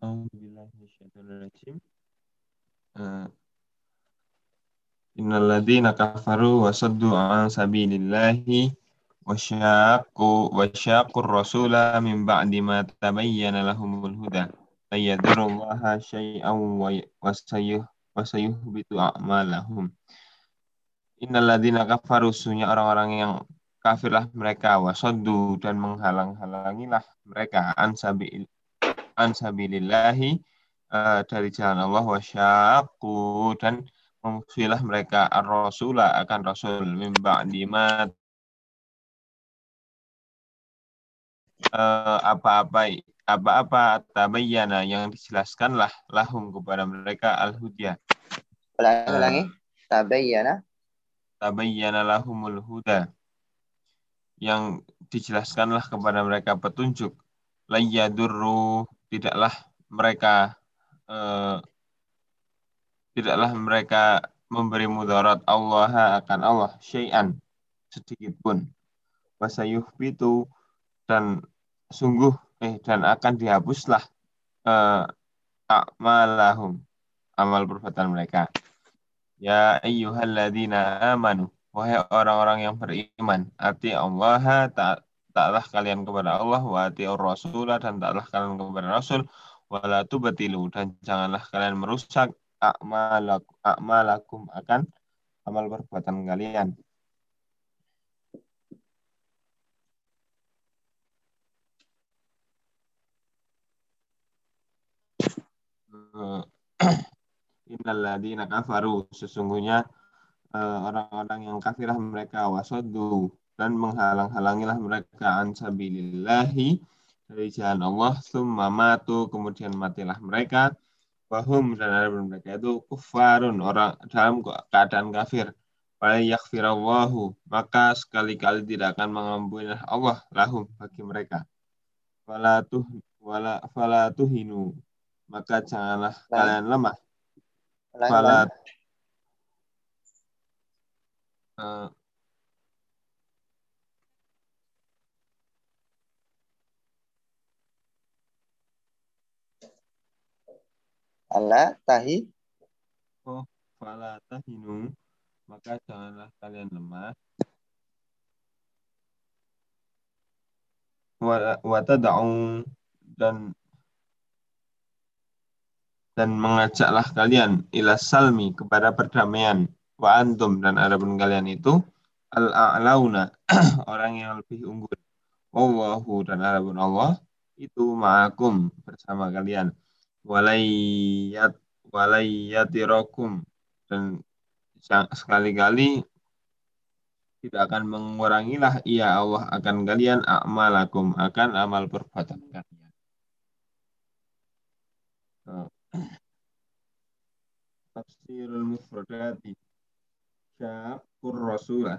Alhamdulillahirrahmanirrahim. Uh, Innal ladzina kafaru wa saddu an sabilillahi wa syaqqu wa syaqqur rasula min ba'di ma tabayyana lahumul huda ay yadurrullaha syai'an wa sayuh wa sayuhbitu a'malahum Innal ladzina kafaru sunya orang-orang yang kafirlah mereka wa saddu dan menghalang-halangilah mereka an sabil an sabilillahi uh, dari jalan Allah wa syaqqu dan memusuhilah mereka ar-rasulah akan rasul min ba'di ma eh, apa-apa apa-apa tabayyana yang dijelaskanlah lahum kepada mereka al-hudya. Ulangi, uh, tabayyana. Tabayyana lahumul huda. Yang dijelaskanlah kepada mereka petunjuk. Layyadurru tidaklah mereka uh, tidaklah mereka memberi mudarat Allah akan Allah syai'an sedikit pun. Wasayuh itu dan sungguh eh dan akan dihapuslah eh, amalahum amal perbuatan mereka. Ya ayyuhalladzina amanu wahai orang-orang yang beriman ati Allah taklah kalian kepada Allah wa ati Rasul dan taklah kalian kepada Rasul wala tubatilu dan janganlah kalian merusak a'malakum, a'malakum akan amal perbuatan kalian. Eh, innalladzina kafaru sesungguhnya eh, orang-orang yang kafirah mereka wasadu dan menghalang-halangilah mereka an sabilillahi dari jalan Allah summa matu kemudian matilah mereka Wahum dan ada mereka itu kufarun orang dalam keadaan kafir. Yakfirallahu maka sekali-kali tidak akan mengampuni Allah lahum bagi mereka. Falatuh wala falatuhinu maka janganlah nah. kalian lemah. Uh, ala tahi. Oh fala tahinu. Maka janganlah kalian lemah. Wa tad'u dan dan mengajaklah kalian ila salmi kepada perdamaian. Wa antum dan adapun kalian itu al a'launa orang yang lebih unggul. Allahu dan adapun Allah itu ma'akum bersama kalian walayyat walayyatirakum dan sekali-kali tidak akan mengurangilah ia Allah akan kalian amalakum akan amal perbuatan kalian. Tafsirul mufradati. Syakur rasulah.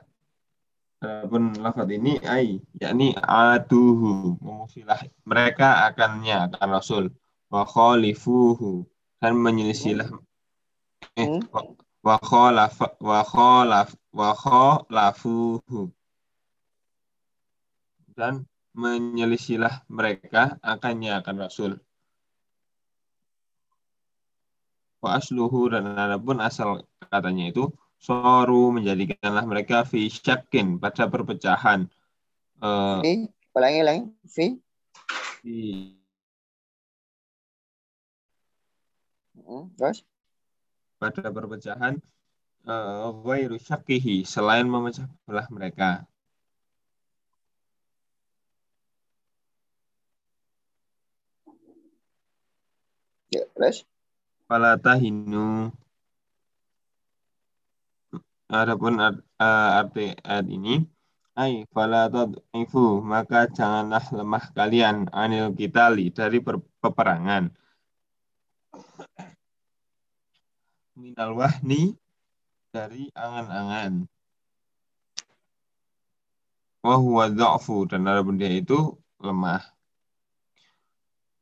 Adapun lafaz ini ai yakni aduhu. Memusilah mereka akannya akan rasul wa khalifuhu dan menyelisilah eh hmm? wa khalaf wa khalaf wa khalafuhu dan menyelisilah mereka akannya akan Rasul. Wa asluhu dan adapun asal katanya itu soru menjadikanlah mereka fi syakin pada perpecahan. Uh, ulangi ulangi fi fi terus? Pada perpecahan uh, ghairu syakihi selain memecah belah mereka. Ya, terus? Fala tahinu Adapun art, uh, arti ayat ini Ai fala tad'ifu maka janganlah lemah kalian anil kitali dari peperangan minal wahni dari angan-angan. Wahuwa dha'fu dan ada benda itu lemah.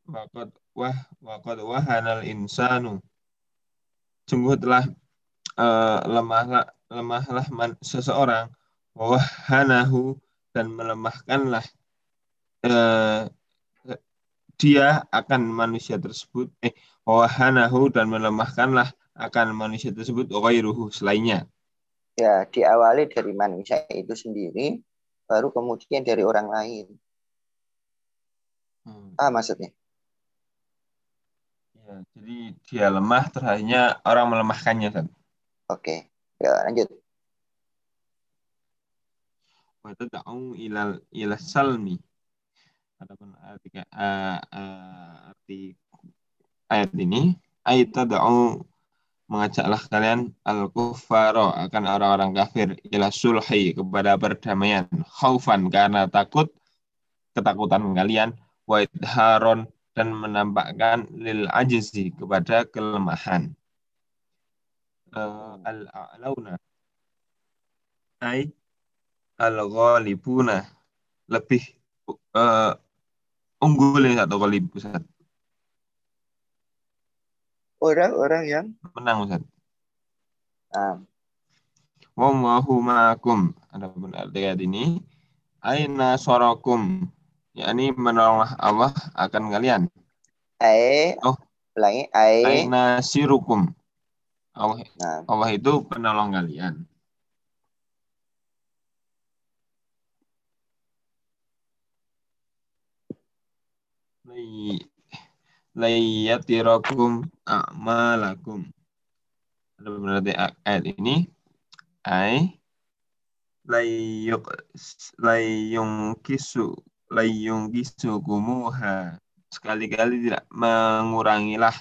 Waqad wah waqad wahanal insanu. Sungguh telah uh, lemahlah lemahlah man, seseorang wahanahu dan melemahkanlah uh, dia akan manusia tersebut eh wahanahu dan melemahkanlah akan manusia tersebut ghairuhu selainnya. Ya, diawali dari manusia itu sendiri, baru kemudian dari orang lain. Hmm. Ah, maksudnya? Ya, jadi dia lemah, terakhirnya orang melemahkannya, kan? Oke, ya lanjut. Wa tad'u ilal ila salmi. Adapun arti uh, uh, arti ayat ini ayat tad'u mengajaklah kalian al kufaro akan orang-orang kafir ila sulhi kepada perdamaian khaufan karena takut ketakutan kalian wa idharon dan menampakkan lil ajzi kepada kelemahan. Uh, al-a'launa ay al-ghalibuna lebih uh, unggul satu kali. Orang-orang yang menang Ustaz. Ah. Wallahu ma'akum. Ada pun arti ini. Aina sorokum yakni menolonglah Allah akan kalian. Ai, oh, ulangi. Ai. Aina sirukum. Allah, nah. Allah itu penolong kalian. Layatirakum a'malakum. Berarti ayat ini. Ai layuk layung kisu layung kisukumuha sekali-kali tidak mengurangilah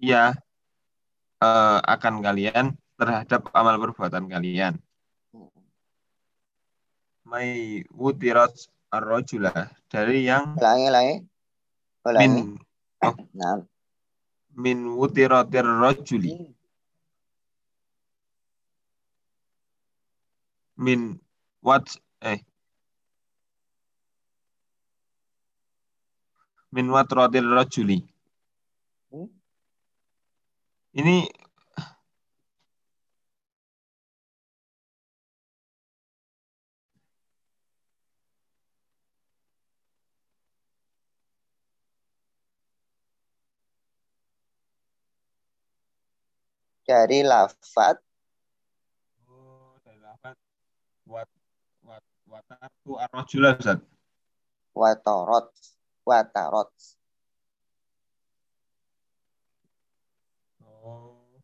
ia uh, akan kalian terhadap amal perbuatan kalian. Mai wutirat arrojulah dari yang ulangi ulangi min oh, nah. Min wutiratir rojuli min what eh min watratil rajuli. Hmm? Ini dari lafat oh dari lafat wat wat watartu arrojula Ustaz watarot watarot. Oh.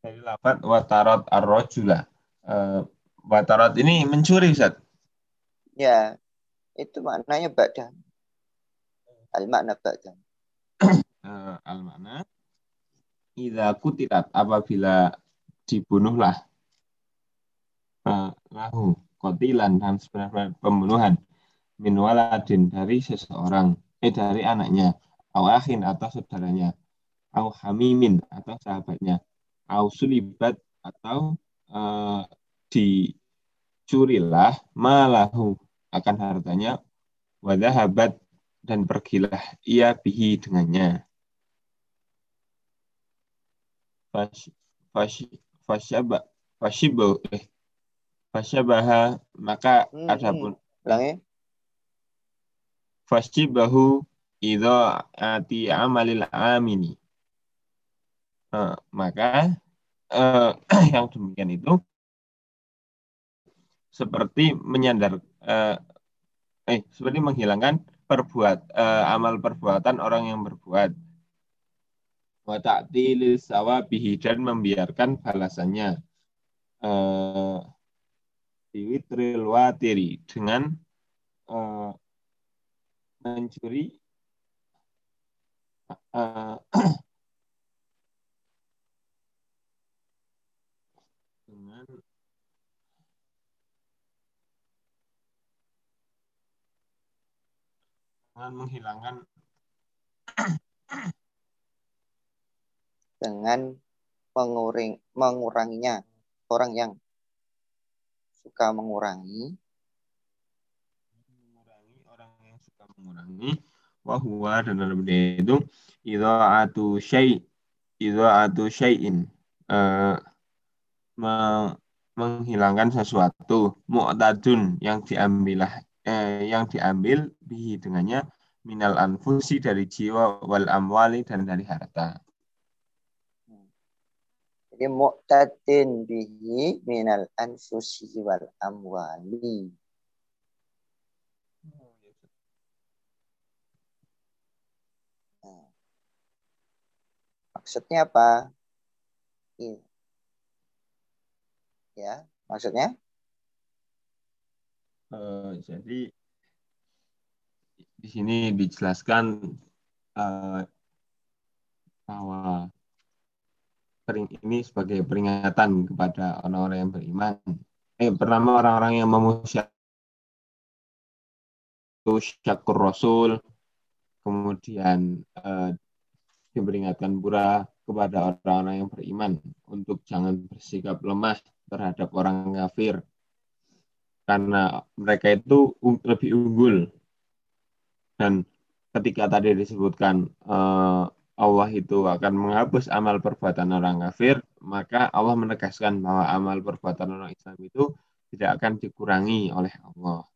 Dari lapat watarot arrojula. Uh, watarot ini mencuri, Ustaz? Ya, itu maknanya badan. Al-makna badan. uh, Al-makna. Ida kutirat apabila dibunuhlah lahu kotilan dan sebenarnya pembunuhan min waladin dari seseorang eh dari anaknya awahin atau saudaranya au hamimin atau sahabatnya au sulibat atau uh, dicurilah malahu akan hartanya wadahabat dan pergilah ia bihi dengannya fas fas fasyaba fasyibu eh Fasyabaha maka hmm, adapun ulangi. Fasyibahu idza ati amalil amini. Uh, maka uh, yang demikian itu seperti menyandar uh, eh seperti menghilangkan perbuat uh, amal perbuatan orang yang berbuat. Wa ta'tilil sawabihi dan membiarkan balasannya. Uh, biwitril watiri dengan uh, mencuri dengan dengan menghilangkan dengan menguring, menguranginya. Orang yang suka mengurangi. Mengurangi orang yang suka mengurangi. Wahwa dan dalam dia itu atu syai atu syai'in. Uh, menghilangkan sesuatu. Mu'tadun yang diambil eh, yang diambil bihi dengannya minal anfusi dari jiwa wal amwali dan dari harta. Jadi mu'tadin bihi minal anfusi wal amwali. Nah. Maksudnya apa? Iya. Ya, maksudnya? Uh, jadi di sini dijelaskan uh, bahwa ini sebagai peringatan kepada orang-orang yang beriman. Eh, pertama orang-orang yang memusyak syakur Rasul, kemudian eh, diperingatkan pula kepada orang-orang yang beriman untuk jangan bersikap lemah terhadap orang kafir karena mereka itu lebih unggul dan ketika tadi disebutkan eh, Allah itu akan menghapus amal perbuatan orang kafir, maka Allah menegaskan bahwa amal perbuatan orang Islam itu tidak akan dikurangi oleh Allah.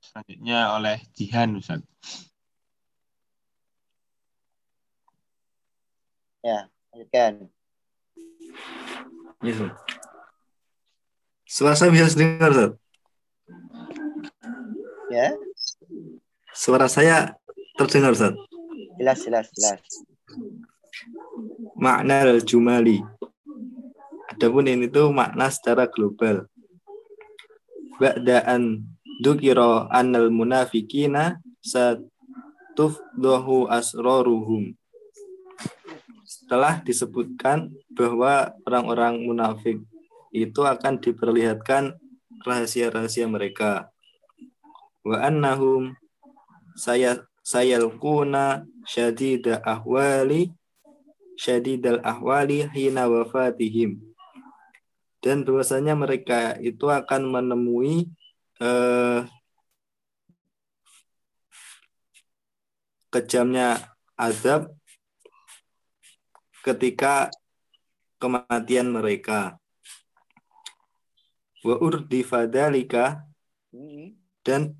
Selanjutnya oleh Jihan Ustaz. Ya, lanjutkan. Ya, Suara saya bisa dengar, Ustaz? Ya. Suara saya terdengar, Ustaz? Jelas, jelas, jelas. Makna al-jumali. Adapun ini tuh makna secara global. Ba'da'an dukiro annal munafikina satufdohu asroruhum. Setelah disebutkan bahwa orang-orang munafik itu akan diperlihatkan rahasia-rahasia mereka. Wa annahum saya sayalquna syadida ahwali syadidal ahwali hina wafatihim dan bahwasanya mereka itu akan menemui eh, kejamnya azab ketika kematian mereka wa urdi fadalika hmm. dan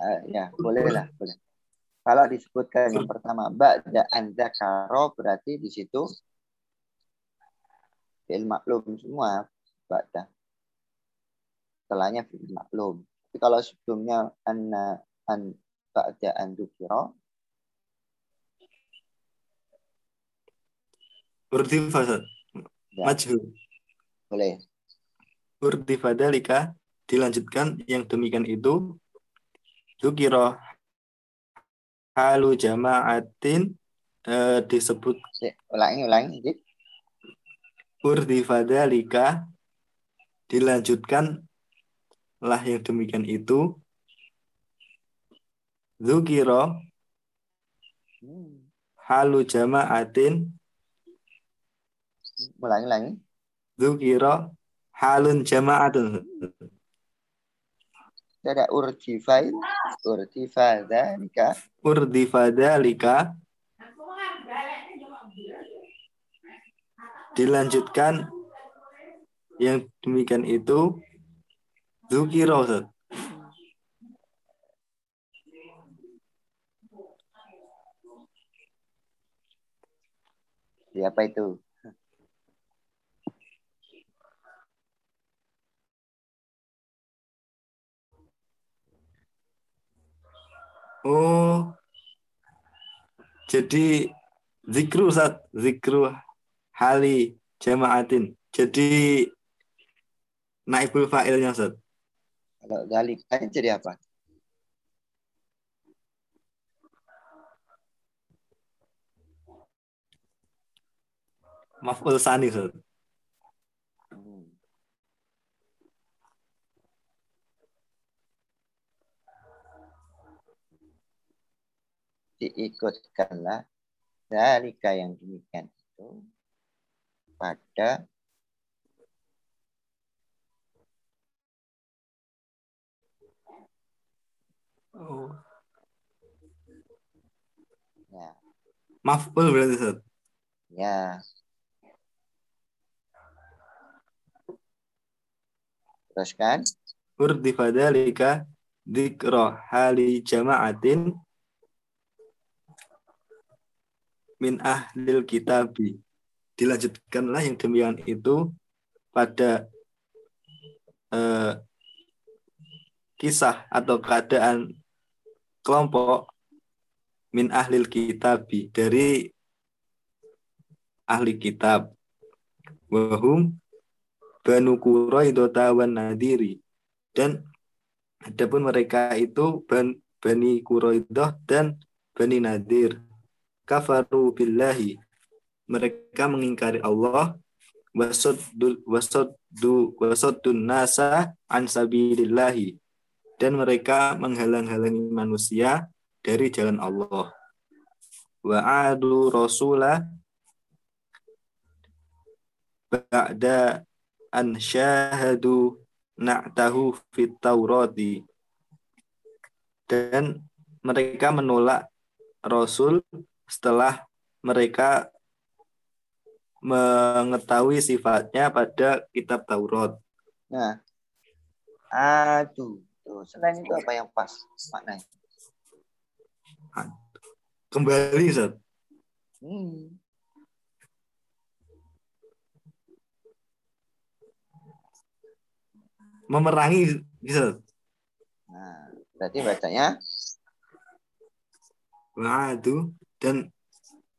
Uh, ya, boleh lah, boleh. Kalau disebutkan yang pertama ba'da an dzakaro berarti di situ fi'il maklum semua ba'da. Setelahnya fi'il maklum. Tapi kalau sebelumnya anna an ba'da an Urdifa ya. Majhul. Boleh. Urdifa dalika dilanjutkan yang demikian itu Dukiro halu jama'atin eh, disebut ulangi ulangi urdi fadalika dilanjutkan lah yang demikian itu Dukiro halu jama'atin ulangi ulangi Dukiro halun jama'atun. Ada urtifa urtifa dalika urtifa dalika dilanjutkan. Yang demikian itu Zukiro Siapa itu? Oh. Jadi zikru saat zikru hali jamaatin. Jadi naibul fa'ilnya Ustaz. Kalau dalika jadi apa? Maf'ul sani Ustaz. Diikutkanlah dari yang demikian itu pada oh. ya Maf'ul berarti Ustaz. Ya. Teruskan. Urdifa dzalika dzikra hali jama'atin min ahlil kitabi. Dilanjutkanlah yang demikian itu pada eh, kisah atau keadaan kelompok min ahlil kitabi dari ahli kitab. Wahum banu Quraidota wan nadiri. Dan adapun mereka itu ban, bani Quraidah dan bani Nadir kafaru billahi. Mereka mengingkari Allah. Wasoddu wasoddun nasa an sabilillahi. Dan mereka menghalang-halangi manusia dari jalan Allah. Wa adu rasulah ba'da an syahadu na'tahu fit taurati. Dan mereka menolak Rasul setelah mereka mengetahui sifatnya pada kitab Taurat. Nah, aduh. Tuh, selain itu apa yang pas maknanya? Kembali, Ustaz. Hmm. Memerangi, Ustaz. Nah, berarti bacanya Wa'adu dan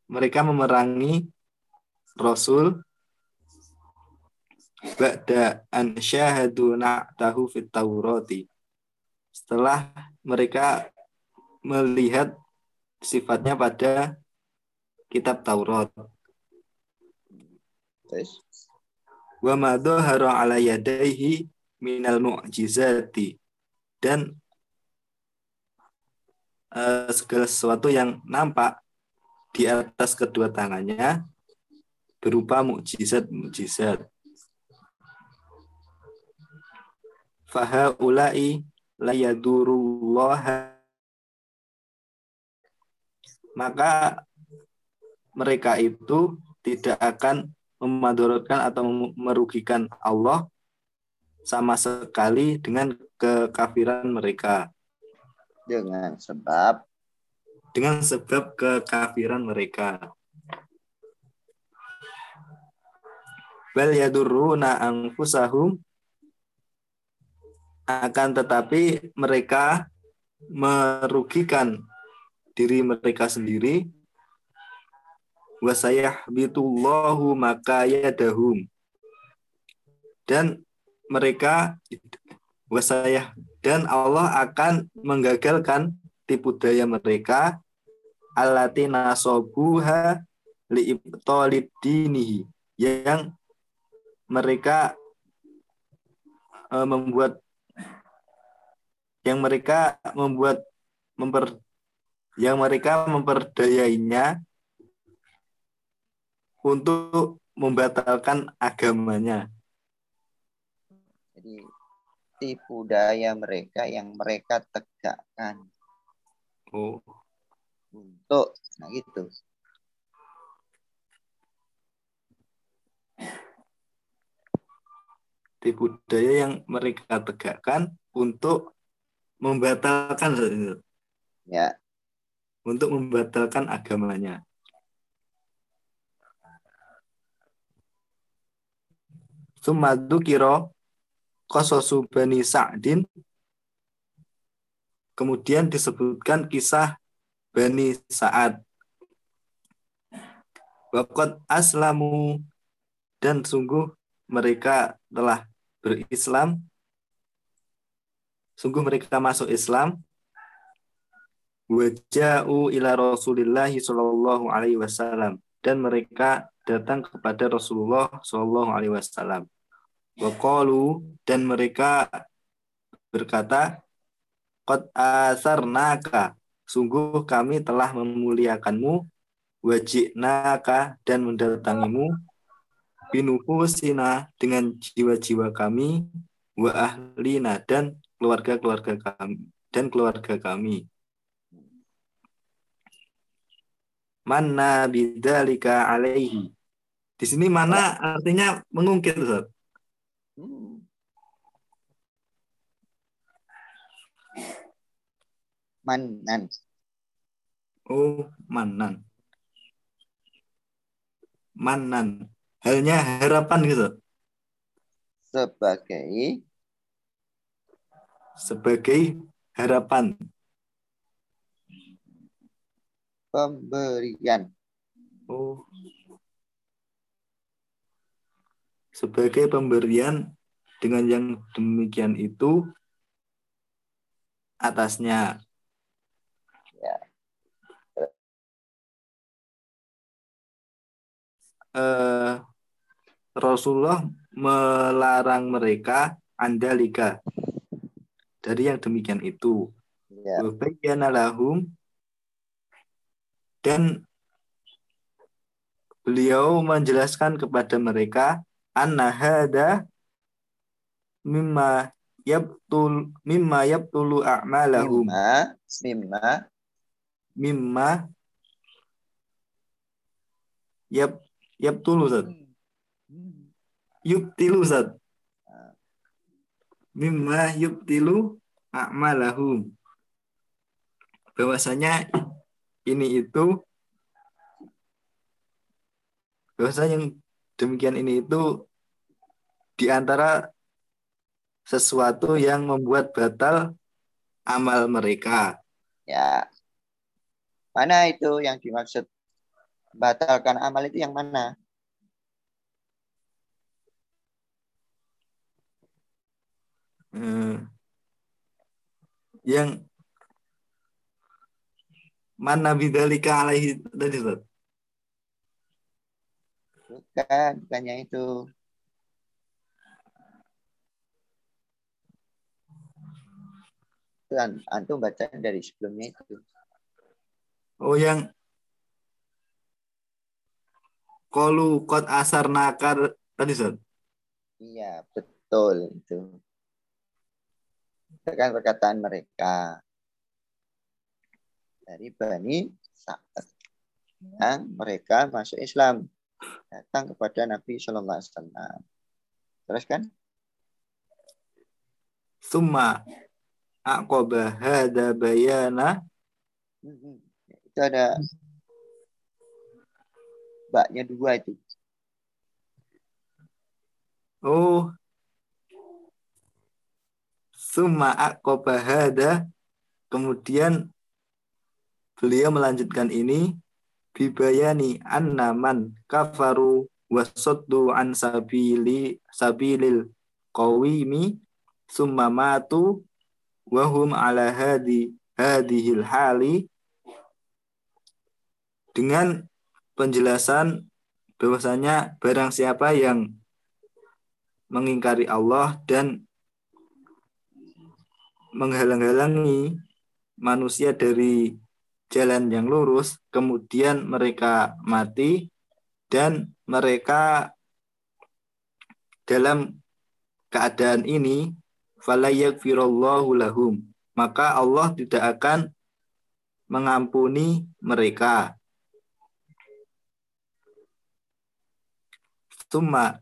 mereka memerangi Rasul ba'da an syahadu na'tahu fit Taurati. Setelah mereka melihat sifatnya pada kitab Taurat. Wa ma dhahara ala yadaihi minal mu'jizati dan eh, segala sesuatu yang nampak di atas kedua tangannya berupa mukjizat-mukjizat. Fahaulai la yadurullaha maka mereka itu tidak akan memadaratkan atau merugikan Allah sama sekali dengan kekafiran mereka dengan sebab dengan sebab kekafiran mereka. Bal yadurruna anfusahum akan tetapi mereka merugikan diri mereka sendiri. Wasayahbitullahu maka yadahum. Dan mereka wasayah dan Allah akan menggagalkan tipu daya mereka alati nasobuha liibtolid dinihi yang mereka uh, membuat yang mereka membuat memper yang mereka memperdayainya untuk membatalkan agamanya. jadi tipu daya mereka yang mereka tegakkan Oh, untuk nah gitu. tipu daya yang mereka tegakkan untuk membatalkan Ya, untuk membatalkan agamanya. Sumadu kiro kososu bani Sa'din. Kemudian disebutkan kisah Bani Sa'ad. Wakot aslamu dan sungguh mereka telah berislam. Sungguh mereka masuk Islam waja'u ila Rasulillahi sallallahu alaihi wasallam dan mereka datang kepada Rasulullah sallallahu alaihi wasallam. Waqalu dan mereka berkata, Qad asarnaka, sungguh kami telah memuliakanmu, wajibnaka dan mendatangimu, binufusina dengan jiwa-jiwa kami, wa ahlina dan keluarga-keluarga kami dan keluarga kami. Mana bidzalika alaihi. Di sini mana artinya mengungkit, Ustaz. Hmm. Manan. Oh, manan. Manan. Halnya harapan gitu. Sebagai Sebagai harapan. pemberian. Oh. Sebagai pemberian dengan yang demikian itu atasnya eh, Rasulullah melarang mereka andalika dari yang demikian itu. Ya. Wabayyana lahum dan beliau menjelaskan kepada mereka anna hada mimma yabtul mimma yabtulu a'malahum Mimma, mimma, mimma yab yabtulu Ustaz. yubtilu Ustaz. mimma yubtilu a'malahum bahwasanya ini itu bahwasanya yang demikian ini itu di antara sesuatu yang membuat batal amal mereka. ya. Mana itu yang dimaksud batalkan amal itu yang mana? Eh, yang mana bidzalika alaihi tadi Ustaz? Bukan, bukannya itu. Itu an- antum baca dari sebelumnya itu. Oh yang Kolu kot asar nakar tadi Ustaz? Iya, betul itu. Itu kan perkataan mereka dari Bani Sa'ad yang mereka masuk Islam datang kepada Nabi Shallallahu Alaihi Wasallam. Terus kan? Summa aqaba hada bayana Mhm. Itu ada baknya dua itu. Oh. Summa aqaba hada. Kemudian beliau melanjutkan ini. Bibayani anna man kafaru wasoddu an sabili sabilil qawimi. Summa matu wahum ala hadi hadihil hali. Dengan penjelasan bahwasanya barang siapa yang mengingkari Allah dan menghalang-halangi manusia dari jalan yang lurus, kemudian mereka mati dan mereka dalam keadaan ini falayakfirullahu lahum maka Allah tidak akan mengampuni mereka. Summa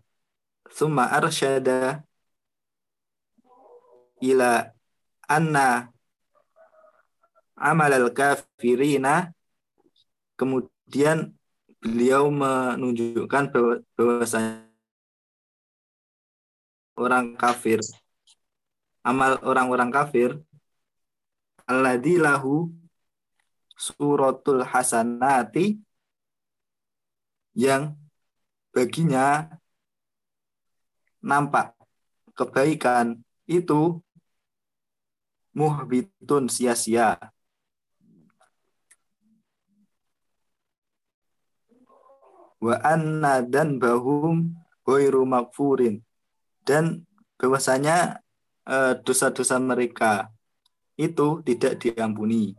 summa arsyada ila anna amal al-kafirina kemudian beliau menunjukkan bahwa bahwasanya orang kafir amal orang-orang kafir alladzi lahu suratul hasanati yang baginya nampak kebaikan itu muhbitun sia-sia wa anna dan bahum ghairu makfurin dan bahwasanya eh, dosa-dosa mereka itu tidak diampuni.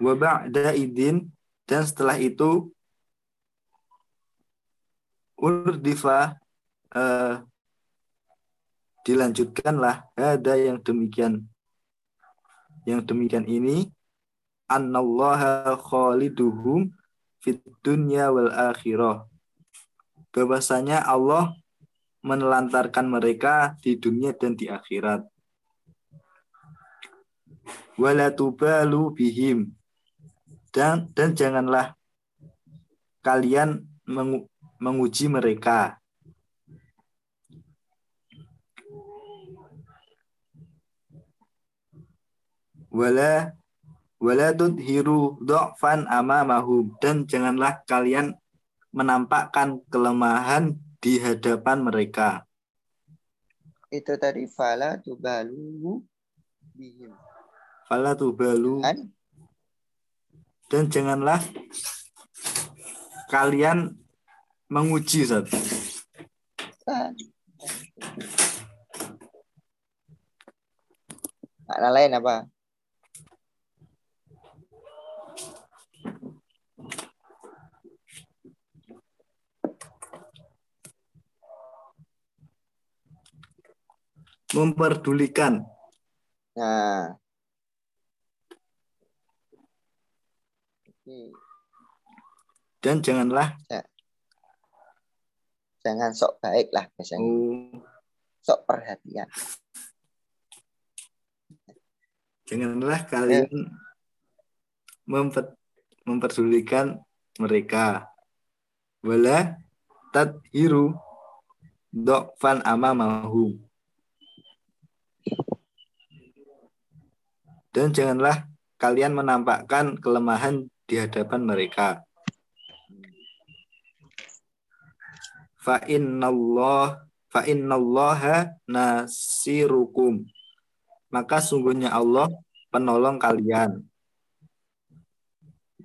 Wa ba'da idin dan setelah itu urdifa eh, dilanjutkanlah ada yang demikian yang demikian ini annallaha khaliduhum fit dunya wal akhirah. Bahwasanya Allah menelantarkan mereka di dunia dan di akhirat. Wala tubalu bihim. Dan dan janganlah kalian mengu, menguji mereka. Wala wala tudhiru dha'fan amamahum dan janganlah kalian menampakkan kelemahan di hadapan mereka. Itu tadi fala tubalu bihim. Fala tubalu Kan? Dan janganlah kalian menguji Ustaz. Makna lain apa? memperdulikan Nah. Dan janganlah Jangan sok baik lah biasanya. oh, Sok perhatian. janganlah kalian memper, memperdulikan mereka wala tadhiru dokfan amamahum dan janganlah kalian menampakkan kelemahan di hadapan mereka. Fa innallah fa innallaha nasirukum. Maka sungguhnya Allah penolong kalian.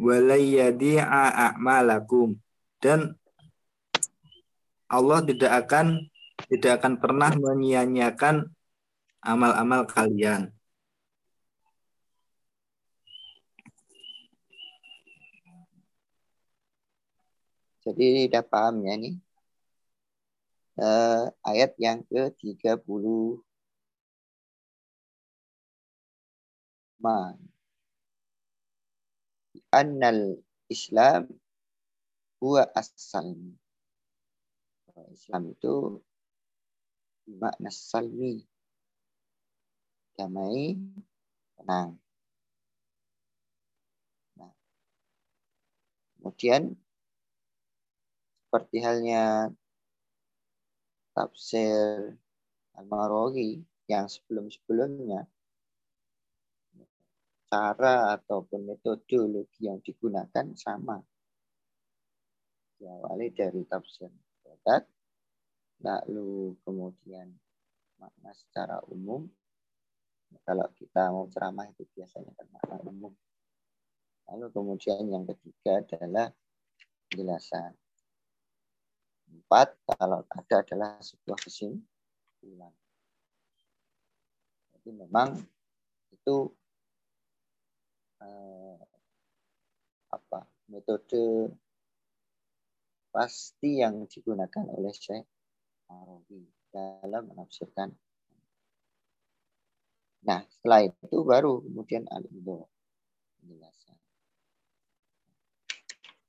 Walayyadi'a a'malakum. Dan Allah tidak akan tidak akan pernah menyia-nyiakan amal-amal kalian. Jadi udah paham ya nih. Eh, ayat yang ke-30 ma annal Islam huwa as-salm. Islam itu makna salmi. Damai, tenang. Nah. Kemudian seperti halnya tafsir Al-Maraghi yang sebelum-sebelumnya cara ataupun metodologi yang digunakan sama. Diawali dari tafsir Badat, lalu kemudian makna secara umum. Kalau kita mau ceramah itu biasanya kan makna umum. Lalu kemudian yang ketiga adalah penjelasan. Empat, kalau ada adalah sebuah kesimpulan. Jadi memang itu eh, apa metode pasti yang digunakan oleh Syekh Arabi dalam menafsirkan. Nah, setelah itu baru kemudian al-ibdo penjelasan.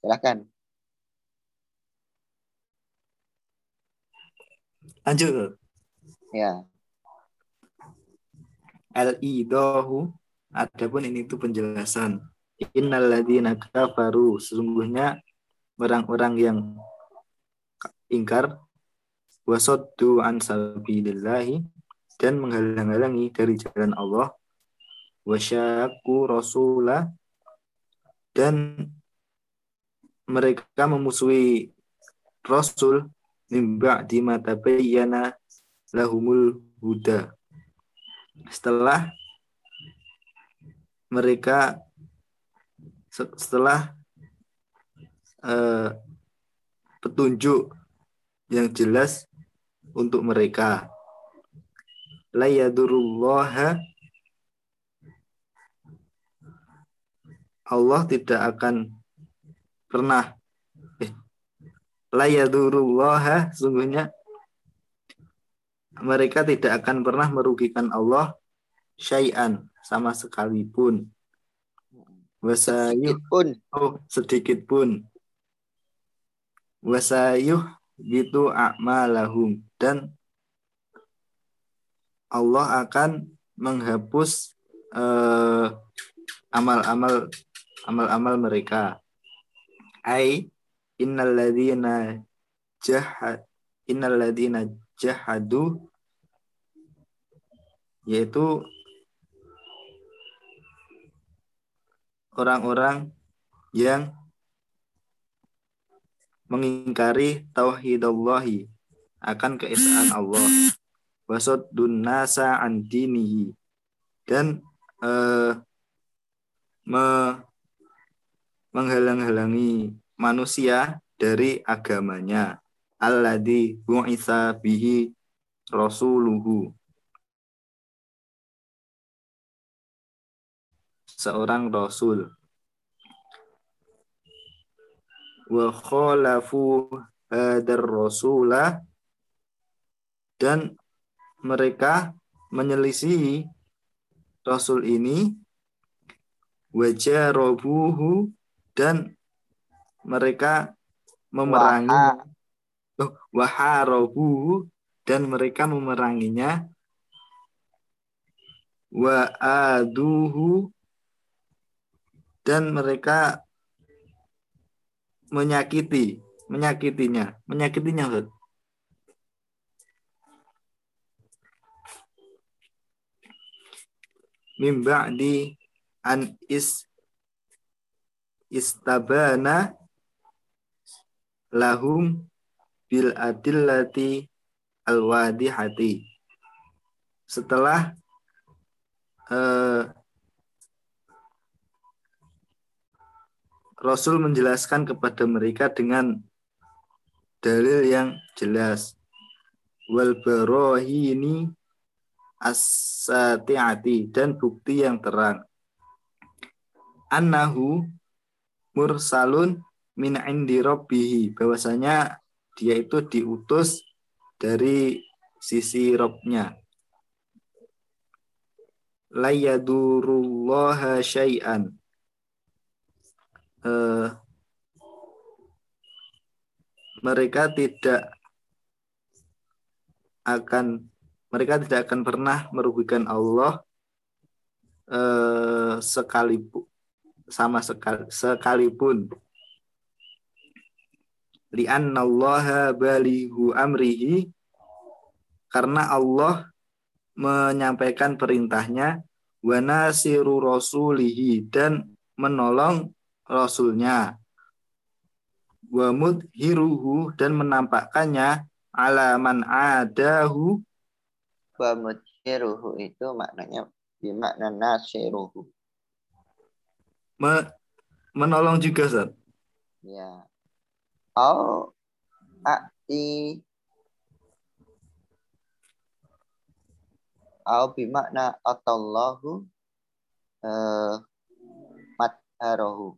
Silakan. Lanjut. Ya. Al-idahu adapun ini itu penjelasan. Innal ladzina kafaru sesungguhnya orang-orang yang ingkar wasoddu an sabilillahi dan menghalang-halangi dari jalan Allah wasyaku rasulah dan mereka memusuhi rasul mimba di mata bayyana lahumul huda. Setelah mereka setelah uh, petunjuk yang jelas untuk mereka. La yadurullaha Allah tidak akan pernah eh, la yadurullaha sungguhnya mereka tidak akan pernah merugikan Allah syai'an sama sekalipun Wasayuh pun oh, sedikit pun. Wasayuh gitu a'malahum dan Allah akan menghapus eh, amal-amal amal-amal mereka. Ai innalladzina jahad innalladzina jahadu yaitu orang-orang yang mengingkari tauhidallahi akan keesaan Allah. Wasaddun nasa an dan eh, me, menghalang-halangi manusia dari agamanya. Alladzi bu'itsa bihi rasuluhu. Seorang rasul. Wa khalafu hadar rasulah dan mereka menyelisihi rasul ini. Wajarobuhu dan mereka memerangi oh, waharobuhu dan mereka memeranginya. Wa aduhu dan mereka menyakiti menyakitinya. Menyakitinya Ustaz. Min ba'di an is istabana lahum bil adillati alwadihati. Setelah eh, Rasul menjelaskan kepada mereka dengan dalil yang jelas. Wal ini as-sati'ati dan bukti yang terang. Annahu mursalun min indi rabbihi. Bahwasanya dia itu diutus dari sisi Robnya layadurullaha syai'an. Eh, mereka tidak akan mereka tidak akan pernah merugikan Allah eh, sekalipun sama sekali, sekalipun li'annallaha balihu amrihi. Karena Allah menyampaikan perintahnya wa nasiru rasulihi dan menolong rasulnya. Wa mudhiruhu dan menampakkannya ala man adahu. Wa mudhiruhu itu maknanya bimakna nasiruhu. Me, menolong juga Ustaz. ya au ati au bimakna atallahu eh matharohu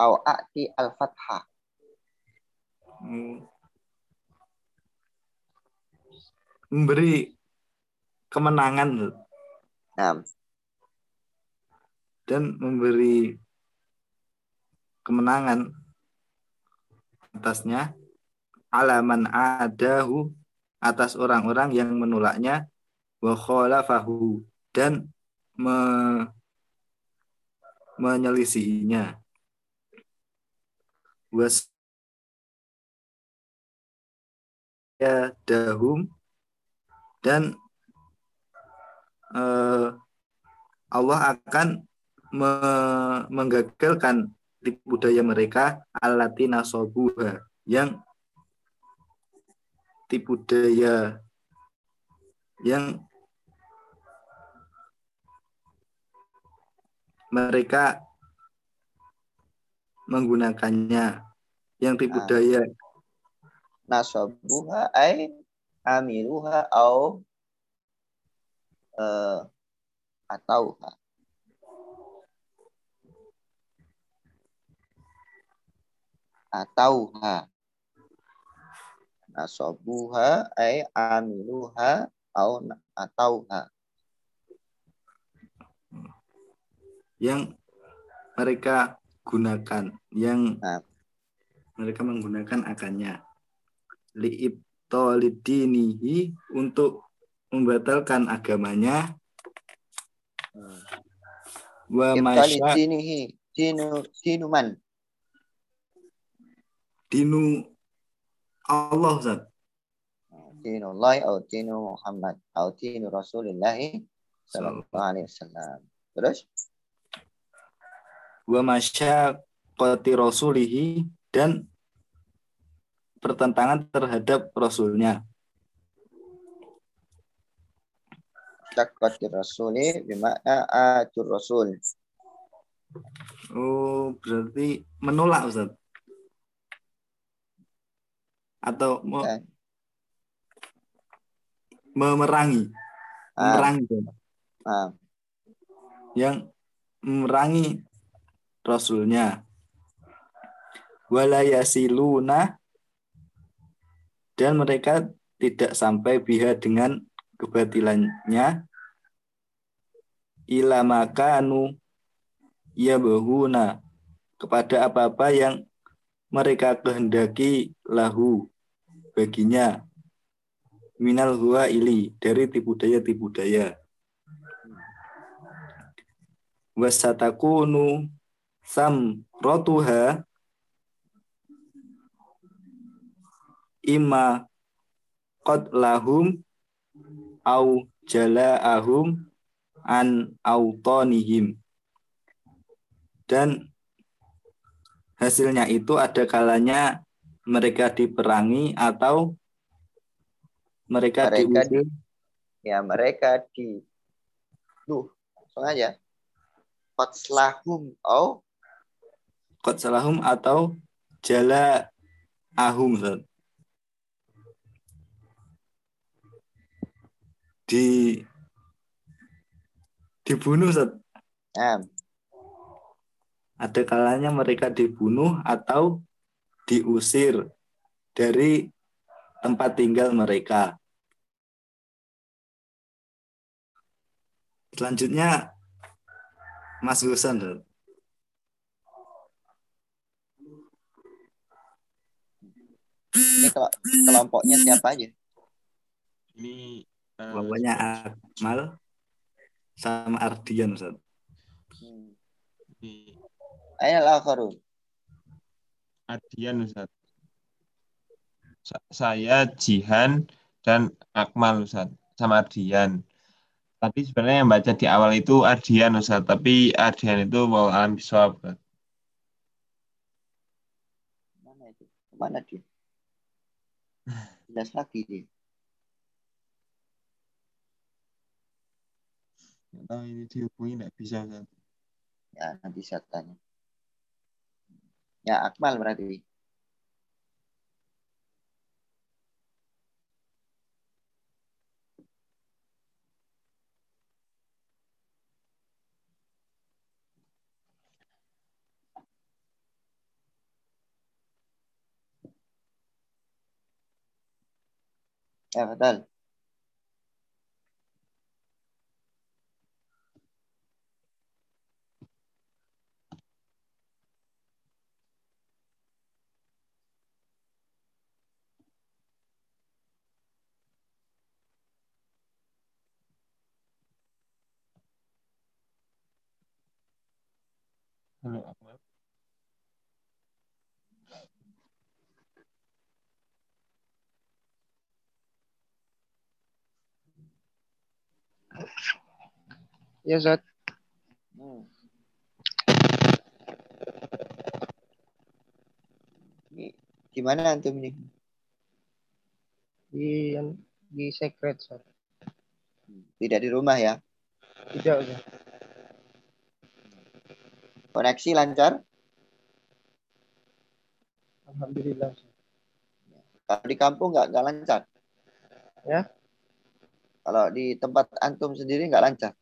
au ati al-fathah. Hmm. Memberi kemenangan. Nah, dan memberi kemenangan atasnya. Alaman adahu atas orang-orang yang menolaknya. Wa khalafahu. Dan me, menyelisihinya. Was ya dahum dan eh, Allah akan me menggagalkan tipu daya mereka alatina sobuha yang tipu daya yang mereka menggunakannya yang tipu Ah. daya nasabuha ay amiluha au eh atau atau nasobuha ay amiluha au atauha. Yang mereka gunakan yang Nah. mereka menggunakan akannya liibtolidinihi untuk membatalkan agamanya wa Ibtali masya dinu dinuman dinu Allah Ustaz. dinullah atau dinu Muhammad atau dinu Rasulullah sallallahu alaihi wasallam. Terus wa masyaqqati rasulihi dan pertentangan terhadap rasulnya. Takwati rasuli bimakna atur rasul. oh berarti menolak Ustaz? Atau me- Dan, memerangi? Ah, memerangi ah, yang memerangi rasulnya. Walayasiluna dan mereka tidak sampai biha dengan kebatilannya. Ila makanu yabhuna kepada apa-apa yang mereka kehendaki lahu baginya. Minal huwa ili dari tipu daya tipu daya. Wasatakunu sam rotuha imma qad lahum au jala'ahum an autonihim dan hasilnya itu ada kalanya mereka diperangi atau mereka, Mereka diusir. Ya mereka di duh langsung aja Qatslahum au qad salahum atau jala ahum di dibunuh Ustaz. nah, ada kalanya mereka dibunuh atau diusir dari tempat tinggal mereka. Selanjutnya Mas Gusan. Ini kelo- kelompoknya siapa aja? Ini eh, Kelompoknya Akmal sama Ardian Ustaz. Hmm. ini Aina al-akharun? Adian Ustaz. Sa- Saya Jihan dan Akmal Ustaz sama Ardian. Tadi sebenarnya yang baca di awal itu Ardian Ustaz, tapi Ardian itu mau alam bisawab. Ustaz. Mana itu? Mana dia? Jelas lagi dia. Nggak tahu ini dihubungi nggak bisa Ustaz. Ya, nanti saya tanya. Ya, Akmal berarti. Ya, betul. Halo Akmal. Ya Zat, Hmm. Ini gimana antum ini? di di secret Zat. Tidak di rumah ya? Tidak Zat. Koneksi lancar? Alhamdulillah. Kalau di kampung nggak nggak lancar? Ya. Kalau di tempat antum sendiri nggak lancar?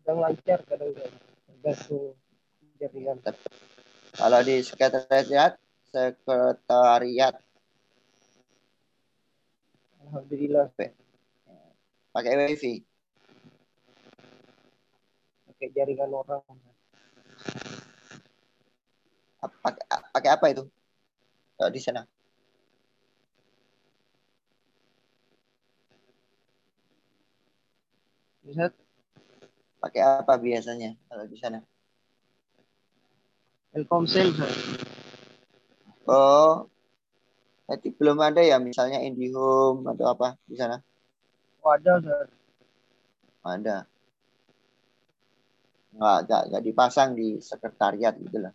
Kadang lancar, kadang enggak. Tergantung jaringan. Kalau di sekretariat, sekretariat Alhamdulillah. Pakai wifi. Pakai jaringan orang. Pakai, pakai apa itu? Kalau di sana. Ustaz, Pakai apa biasanya kalau di sana? Telkomsel. Oh, berarti belum ada ya misalnya IndiHome atau apa di sana? Oh, ada Ustaz. Ada. Nggak, nggak, nggak dipasang di sekretariat gitu lah.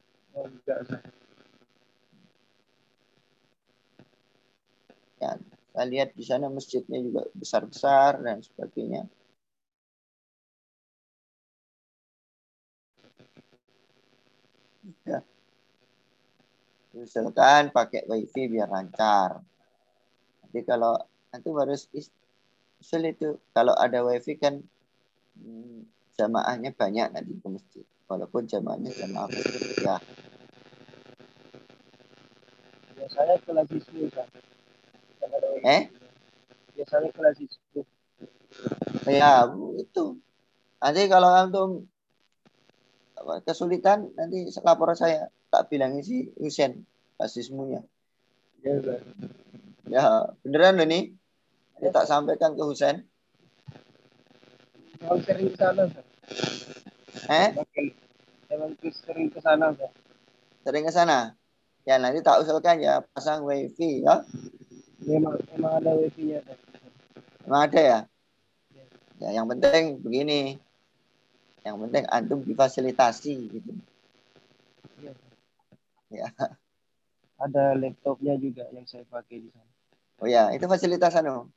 Saya lihat di sana masjidnya juga besar-besar dan sebagainya. Ya. Usulkan pakai wifi biar lancar. Nanti kalau nanti is- usul itu kalau ada wifi kan hmm, jamaahnya banyak nanti ke masjid. Walaupun jamaahnya jamaah ya Biasanya kelas Ustaz. Kan. Eh? Biasanya kelas siswa. Ya, itu. Nanti kalau antum kesulitan, nanti lapor saya. Tak bilangin si Husen, basismunya. Ya. Ya, beneran loh nih. Nanti tak sampaikan ke Husen. Emang sering sana. Eh, Emang sering ke sana Ustaz. sering ke sana. Ya, nanti tak usulkan ya, pasang wifi ya. Memang emang ada wifi-nya Ustaz. Emang ada ya? Ya, yang penting begini. Yang penting antum difasilitasi gitu. Iya. Ya. Ada laptopnya juga yang saya pakai di sana. Oh ya, itu fasilitas anu.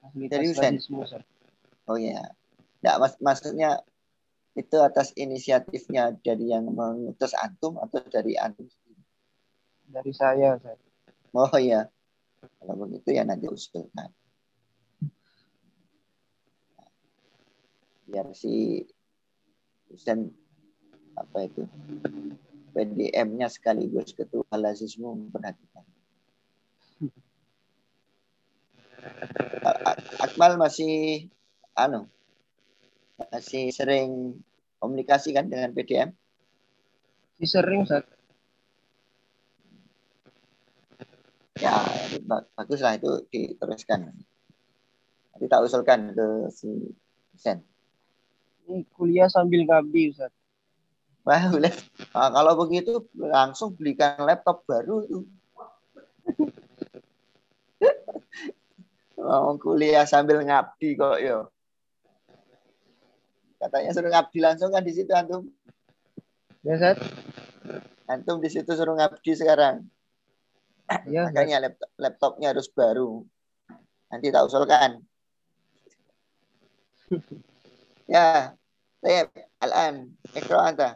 Fasilitas Dari Ustaz. Oh ya. Nggak, mas, maksudnya itu atas inisiatifnya dari yang mengutus antum atau dari antum sendiri? Dari saya Ustaz. Oh iya. Kalau begitu ya nanti usulkan. Biar si Husen apa itu PDM-nya sekaligus ketua lazismu memperhatikan. Akmal masih anu masih sering komunikasi kan dengan PDM? Si sering Ustaz. Ya, ba- baguslah itu diteruskan. Nanti tak usulkan ke si Husen. Ini kuliah sambil ngabdi Ustaz. Wah, boleh. Nah, kalau begitu langsung belikan laptop baru itu. Mau kuliah sambil ngabdi kok yo. Katanya suruh ngabdi langsung kan di situ antum. Ya Ustaz? Antum di situ suruh ngabdi sekarang. Ya. Makanya laptop, laptopnya harus baru. Nanti tak usulkan. ya, saya Al-an. Ikra anta.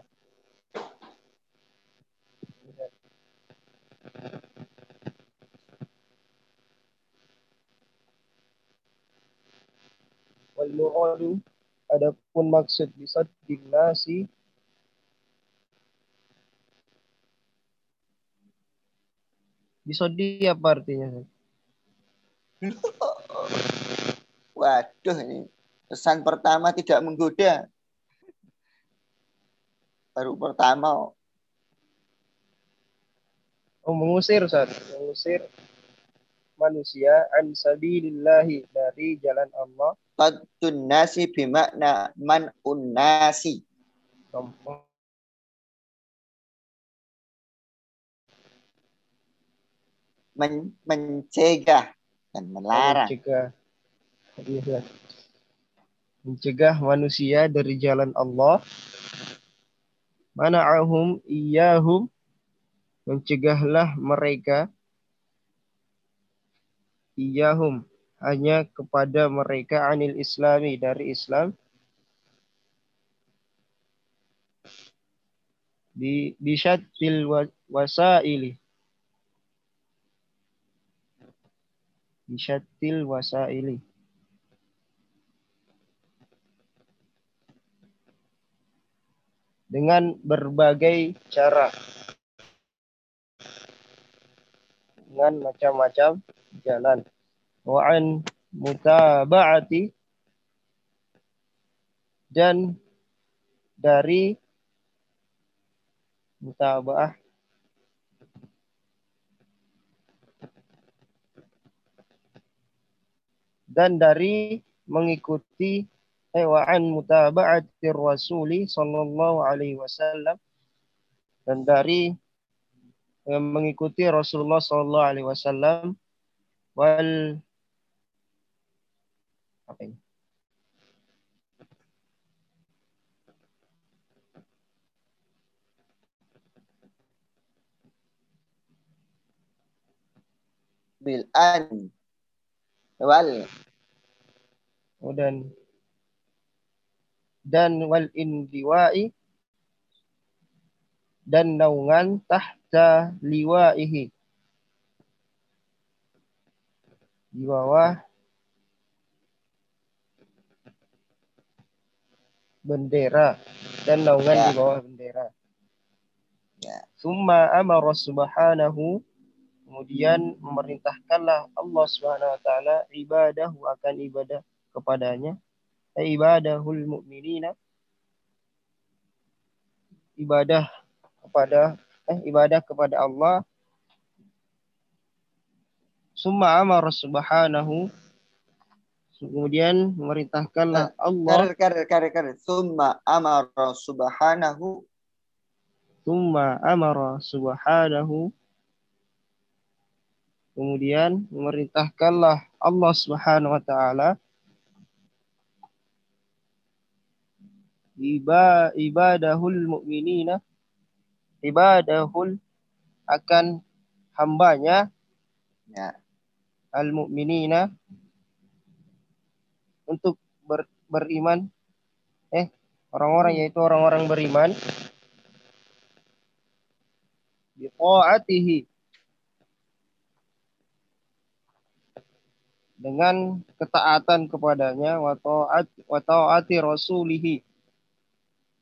Muradu adapun maksud bisa dinasi Bisodi apa artinya? Waduh ini pesan pertama tidak menggoda. Baru pertama. Oh, mengusir Ustaz. Mengusir manusia an sabilillahi dari jalan Allah. Qadun nasi bimakna man unnasi. Men, mencegah dan melarang. Mencegah. Iya. Mencegah manusia dari jalan Allah. Mana'ahum iyahum. Mencegahlah mereka. Iyahum. Hanya kepada mereka anil islami dari Islam. Bi bisyattil wa- wasaili. Bisyattil wasaili. dengan berbagai cara dengan macam-macam jalan wa an mutaba'ati. Dan dari mutaba'ah. Dan dari mengikuti eh, wa an mutaba'ati rasuli sallallahu alaihi wasallam. Dan dari eh, mengikuti Rasulullah sallallahu alaihi wasallam wal apa ini? bil an wal. Oh, dan. Dan wal indiwa'i dan naungan tahta liwa'ihi di bawah. Bendera. Dan naungan Ya. di bawah bendera. ya. Summa amara subhanahu. Kemudian memerintahkanlah Allah Subhanahu wa taala ibadahu akan ibadah kepadanya. Eh, ibadahul mu'minina. Ibadah kepada eh ibadah kepada Allah summa amara subhanahu. Kemudian memerintahkanlah Allah. karir karir karir karir. Summa amara subhanahu. Summa amara subhanahu. Kemudian memerintahkanlah Allah Subhanahu wa taala. Iba ibadahul mu'minina. Ibadahul akan hambanya. Ya al mu'minina untuk ber- beriman. Eh orang-orang yaitu orang-orang beriman. Biqaatihi dengan ketaatan kepadanya wa ta'at wa ta'ati rasulihi.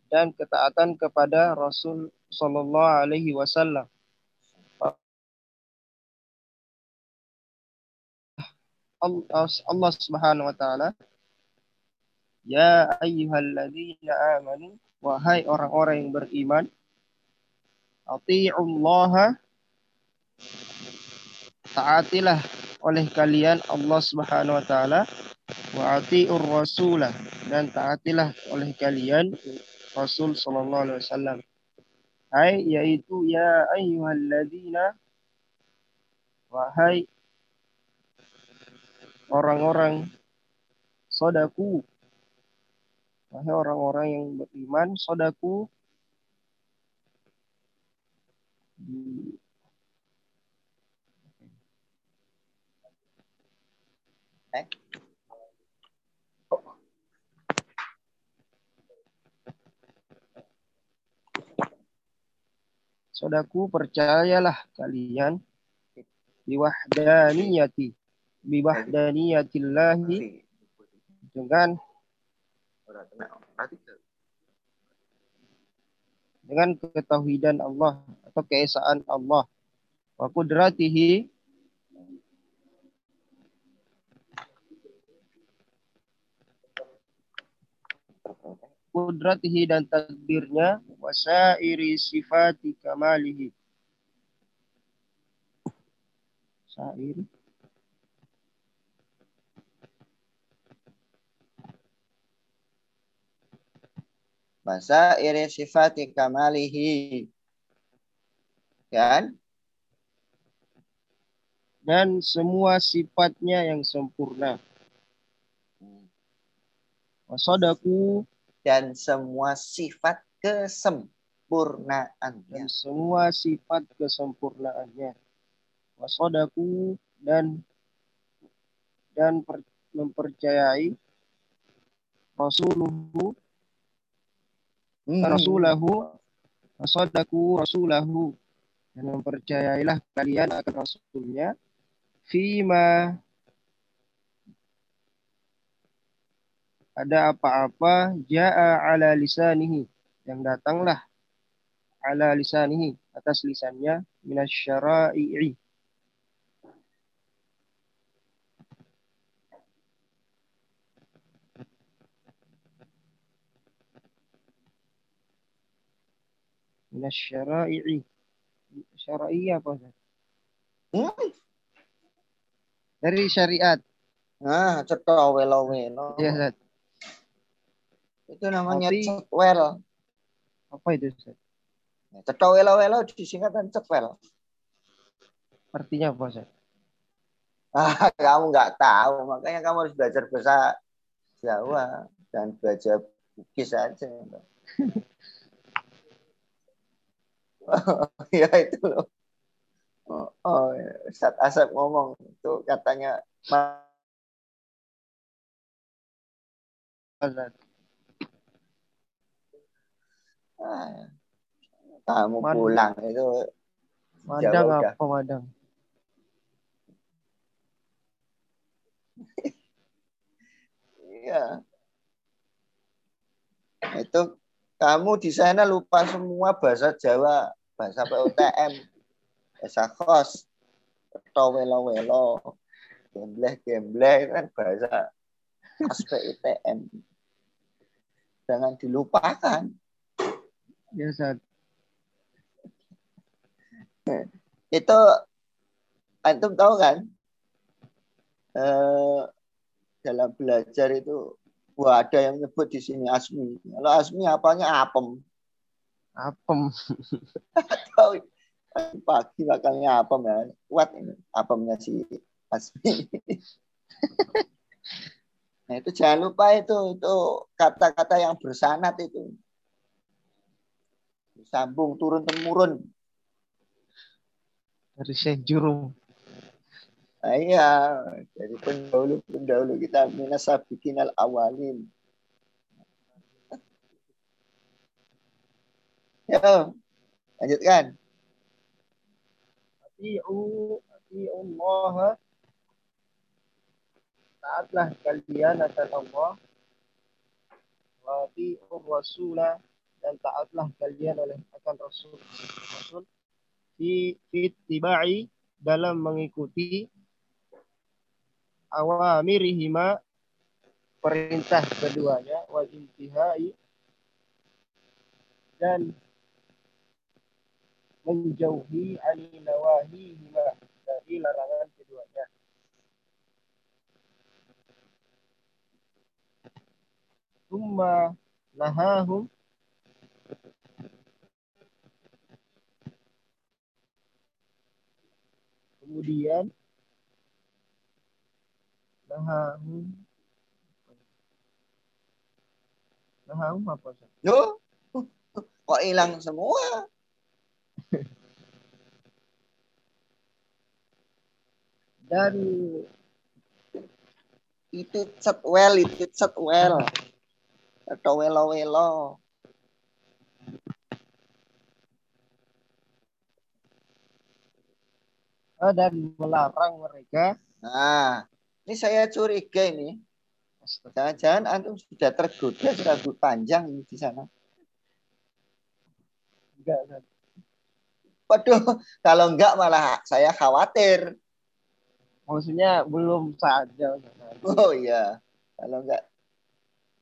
Dan ketaatan kepada Rasul sallallahu alaihi wasallam. Allah Allah Subhanahu wa taala Ya ayyuhalladzina amanu wahai orang-orang yang beriman atii'ullaha taatilah oleh kalian Allah Subhanahu wa taala wa atii'ur rasulah dan taatilah oleh kalian Rasul sallallahu alaihi wasallam. Hai yaitu ya ayyuhalladzina wahai orang-orang sodaku. Wahai orang-orang yang beriman sodaku. Di? Saudaraku, percayalah kalian. Biwahdaniyati biwahdaniyatillahi dengan dengan ketauhidan Allah atau keesaan Allah. Wa kudratihi kudratihi dan takdirnya wasairi sifati kamalihi sairi masa iri sifati kamalihi. Kan? Dan semua sifatnya yang sempurna. Wasadaku. Dan semua sifat kesempurnaannya. Dan semua sifat kesempurnaannya. Wasadaku. Dan dan per- mempercayai rasuluhu Hmm. Rasulahu wasadaku rasulahu. Dan mempercayailah kalian akan rasulnya. Fima. Ada apa-apa jaa ala lisanihi. Yang datanglah ala lisanihi atas lisannya minasyara'i Minas syara'i. Syara'i apa Ustaz? Hmm? Dari syariat. Nah, cetha welo-welo. Ya Ustaz. Itu namanya Tapi- cekwel. Apa itu Ustaz? Cetha welo-welo disingkatan cekwel. Artinya apa Ustaz? Ah, kamu nggak tahu, makanya kamu harus belajar bahasa Jawa dan belajar Bugis saja. ya itu loh. Oh, oh Ustaz Asep ngomong itu katanya "Ma- Ustaz. ah, kamu Man- pulang itu Madang udah. apa madang? Iya. Itu kamu di sana lupa semua bahasa Jawa, bahasa PUTM, bahasa kos, atau welo-welo, gembleh-gembleh kan bahasa khas PUTM. Jangan dilupakan. Ya Ustaz. Itu antum tahu kan? Eh, dalam belajar itu wah ada yang nyebut di sini asmi. Kalau asmi apanya apem. Apem. tahu pagi makannya apem ya. Kuat ini apemnya si Asmi nah itu jangan lupa itu itu kata-kata yang bersanat itu. Sambung turun temurun. Dari Syekh Jurum. nah, iya dari pendahulu pendahulu kita minas sabiqinal awalin ya lanjutkan. Ati'u Allah. Taatlah kalian akan Allah. Wa ati'u Rasulah dan taatlah kalian oleh akan Rasul. Rasul. Fi fittiba'i dalam mengikuti awamirihima. Perintah keduanya. Wal intihai dan menjauhi aninawahi dari larangan keduanya. Tumma nahahum kemudian nahahum nahahum apa Ustaz? Loh, kok hilang semua dan itu set well itu set well. Atau welo welo eh, dan melarang mereka. Nah ini saya curiga ini. Jangan-jangan antum sudah tergoda rambut panjang di sana. Enggak Ustaz. Waduh kalau enggak malah saya khawatir. Maksudnya belum saatnya oh iya kalau enggak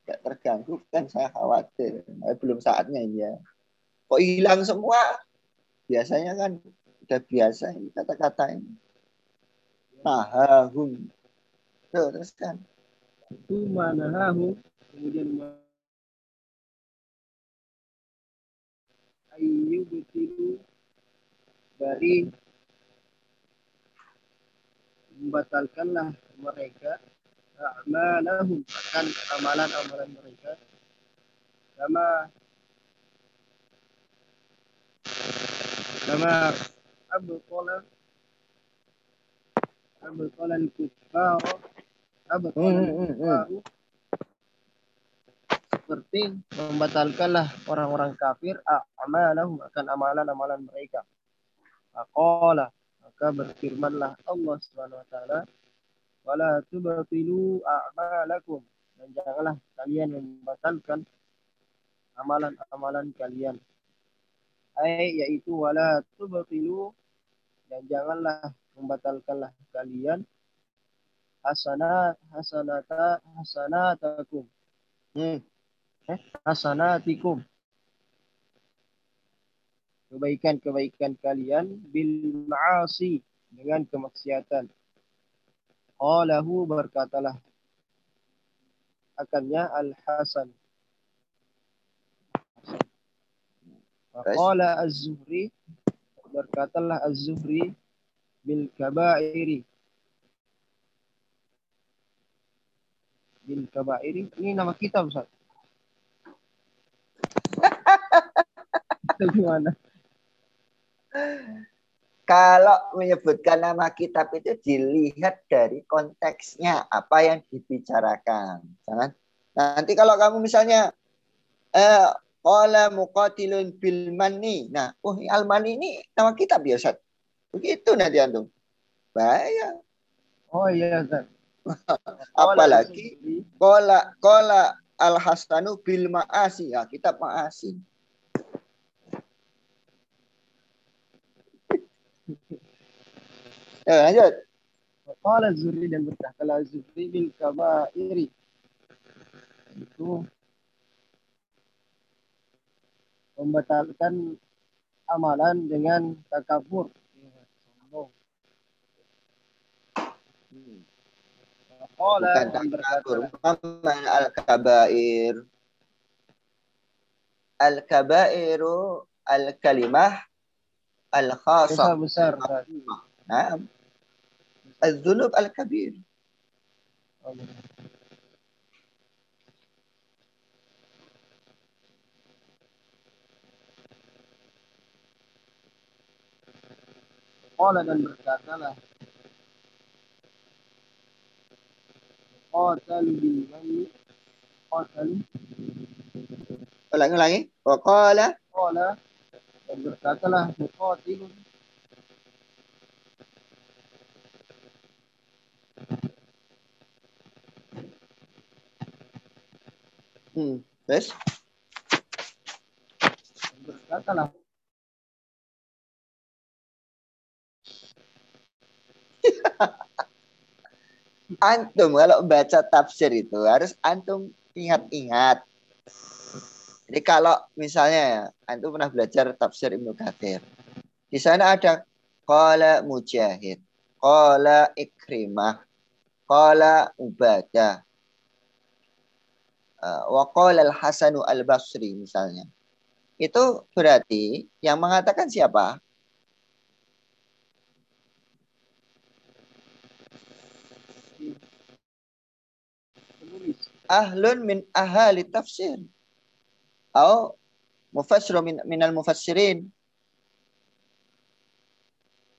enggak terganggu kan saya khawatir. Eh, belum saatnya ya. Kok hilang semua? Biasanya kan udah biasa ini kata-kata ini. Nah hum. Tuh, terus kan? Tumma nahahum kemudian ayyubtilu dari membatalkanlah mereka a'malahum akan amalan-amalan mereka sama sama abqala abqala al-kuffar abqala Hmm, hmm, hmm. al-kuffar seperti membatalkanlah orang-orang kafir amalahum akan amalan-amalan mereka. Aqala maka berfirmanlah Allah Subhanahu wa taala wala tubtilu a'malakum dan janganlah kalian membatalkan amalan-amalan kalian. Ai yaitu wala tubtilu dan janganlah membatalkanlah kalian hasanat hasanata hasanatakum Hmm. hasanatikum kebaikan-kebaikan kalian bil ma'asi dengan kemaksiatan. Qalahu berkatalah akannya Al-Hasan. Qala Az-Zuhri berkatalah Az-Zuhri bil kabairi bil kabairi ini nama kitab Ustaz. Gimana? Kalau menyebutkan nama kitab itu dilihat dari konteksnya apa yang dibicarakan. Jangan nanti kalau kamu misalnya eh qala muqatilun bil manni. Nah, oh al mani ini nama kitab ya Ustaz. Begitu nanti antum. Bahaya. Oh iya Ustaz. Apalagi kola kola al hasanu bil maasi ya kitab maasi. Ya, lanjut. Qala Zuhri dan berkata Zuhri bil kabairi. Itu membatalkan amalan dengan takabur. Qala Bukan takabur. al-kabair. Al-kabairu al-kalimah al-khasah. besar besar. Ustaz. Nah, al-dhunub al-kabir. Oh, iya. Qala dan berkatalah Qatalu bil manni Qatalu Ulangi, ulangi. Wa qala Qala dan berkatalah Muqatilun hmm, terus berkatalah antum kalau baca tafsir itu harus antum ingat-ingat. Jadi kalau misalnya ya, antum pernah belajar tafsir Ibnu Katsir. Di sana ada qala Mujahid, qala Ikrimah, qala Ubadah. uh, wa qala Al-Hasanu Al-Basri misalnya. Itu berarti yang mengatakan siapa? ahlun min ahli tafsir atau mufassir min minal mufassirin.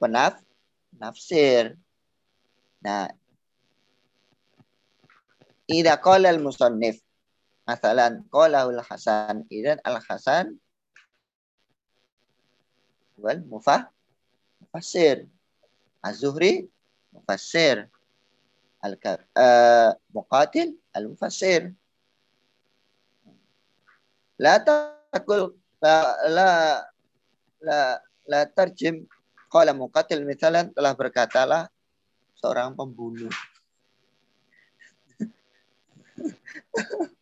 Penaf nafsir. Nah. Idza qala al musannif masalan qala al hasan. Idan al hasan wal mufah mufassir. Az-zuhri mufassir. Al uh, muqatil al mufassir la taqul la la la, la tarjim qala muqatil misalan telah berkatalah seorang pembunuh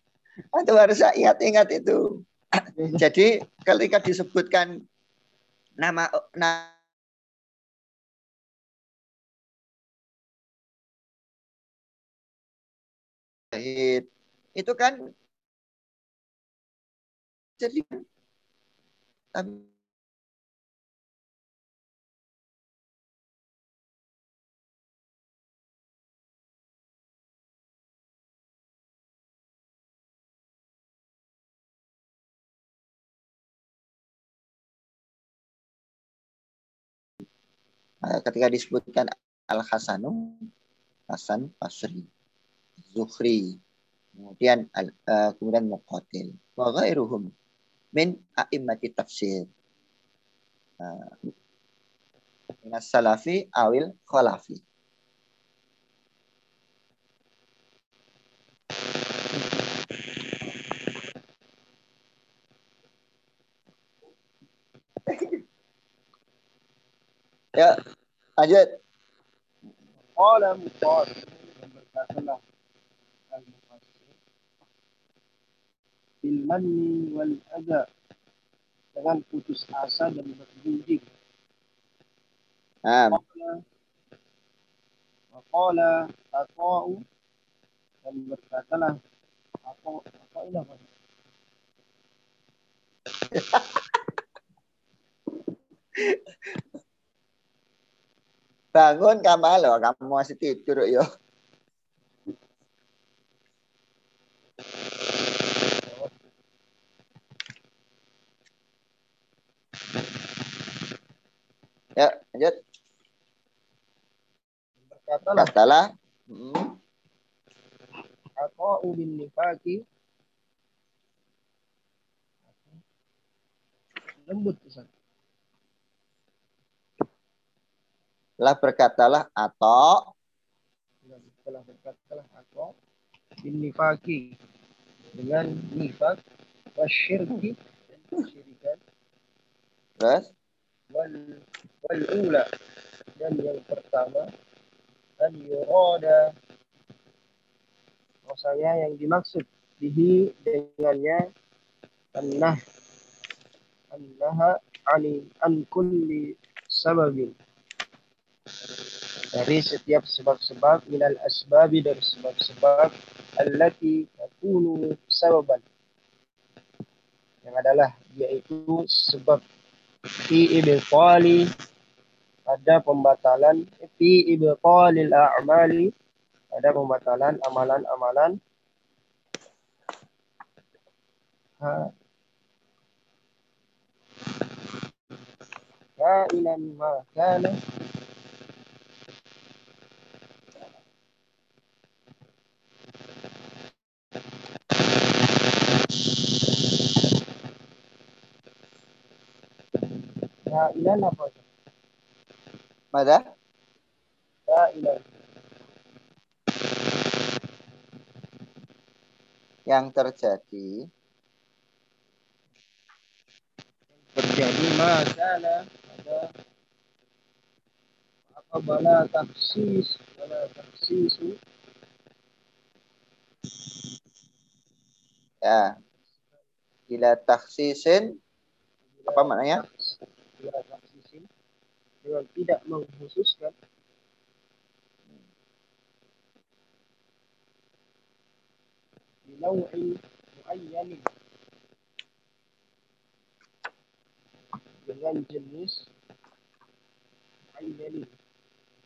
Atau harus ingat-ingat itu. Jadi ketika disebutkan nama nama itu kan jadi tapi Nah, ketika disebutkan Al Hasanu Hasan Basri Zuhri kemudian al, uh, kemudian Muqatil. Wa ghairuhum min a'immati tafsir. Uh, minas salafi awil khalafi. Ya lanjut. Qala Muqatil berkatalah bil manni wal adha dengan putus asa dan bergunjing. Nah, Waqala ata'u dan berkatalah apa apa? bangun kamu lo, kamu masih tidur yo. Ya, lanjut. Berkatalah Katalah. Hmm. ata'u bin nifaki lembut Ustaz. Lah berkatalah atau telah berkatalah atau bin nifaki dengan nifak wasyirki dan kesyirikan terus wal wal ula dan yang pertama an yurada maksudnya yang dimaksud bihi dengannya annah annaha ani an kulli sababin. Dari setiap sebab-sebab minal asbabi dari sebab-sebab allati takunu sababan. Yang adalah yaitu sebab fi ibtali ada pembatalan. Fi ibtalil a'mali ada pembatalan amalan-amalan ha. Kainan ma kana kainan apa Mada? kainan Yang terjadi. Terjadi makana ada apa bala taksis bala taksisu. Ya. Bila taksisin apa maknanya? Dengan tidak muayyanin dengan jenis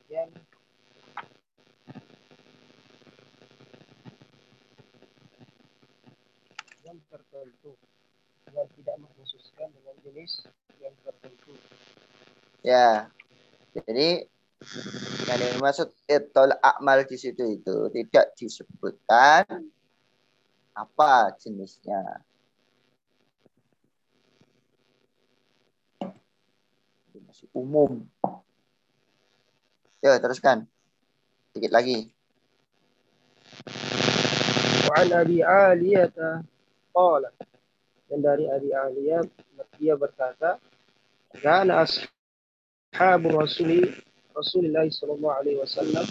yang yang tertentu dengan tidak mengkhususkan dengan jenis Ya, jadi yang dimaksud itol akmal di situ itu tidak disebutkan apa jenisnya. Masih umum. Ya, teruskan. Sedikit lagi. Wa'ala bi'aliyata qala dan dari Abi Aliyah dia berkata kana ashabu rasuli Rasulullah sallallahu alaihi wasallam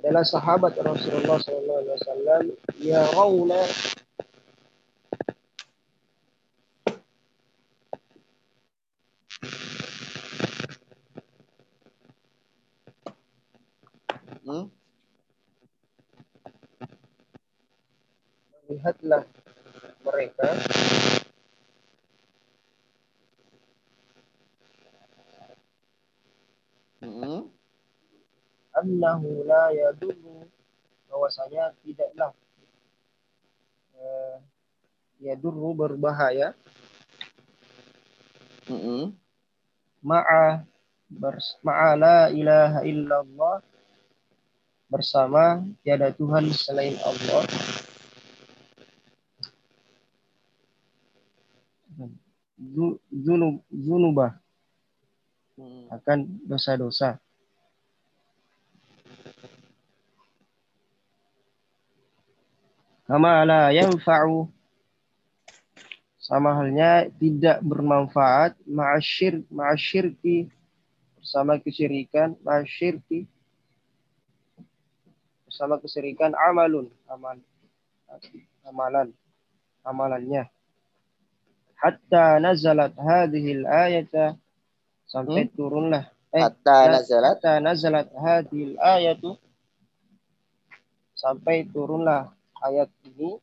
adalah sahabat Rasulullah sallallahu alaihi wasallam. Yarawna Hmm? lihatlah mereka Hmm? Annahu la yadurru bahwasanya tidaklah eh, yadurru berbahaya. Hmm? ma'a bers, ma'a la ilaha illallah bersama tiada Tuhan selain Allah. Zu- zunub zunubah akan dosa-dosa kama la yanfa'u. Sama halnya tidak bermanfaat. Ma'asyir ma'asyirki. Bersama kesyirikan ma'asyirki. Bersama kesyirikan amalun. Amal amalan amalannya. Hatta nazalat hadhil ayata. Sampai Hmm? turunlah. Eh Hatta na- nazalat? hatta nazalat hadhil ayatu. Sampai turunlah ayat ini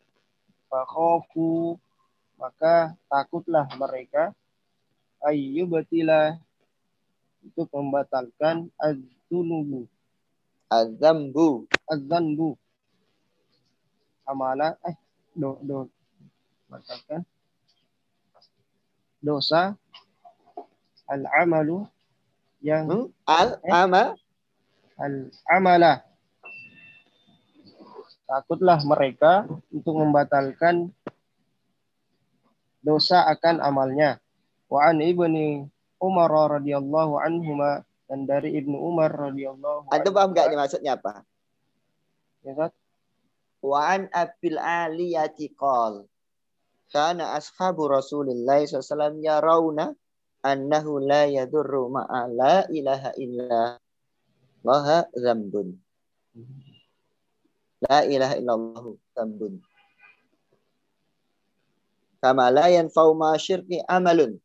fakhafu maka takutlah mereka ayyubatila untuk membatalkan az-zunubu. Amala eh do do batalkan. Dosa al-amalu yang Hmm? al Eh? ama al-amala takutlah mereka untuk membatalkan dosa akan amalnya wa an ibni Umar radhiyallahu anhuma dan dari Ibnu Umar radhiyallahu Anda paham nggak ini maksudnya apa? ya Ustaz? Wa an abil aliyati qal kana ashabu Rasulillah SAW yarawna annahu la yadurru ma'a la ilaha illa Allah zambun. La ilaha illallah zambun. Kama la yanfa'u ma syirki amalun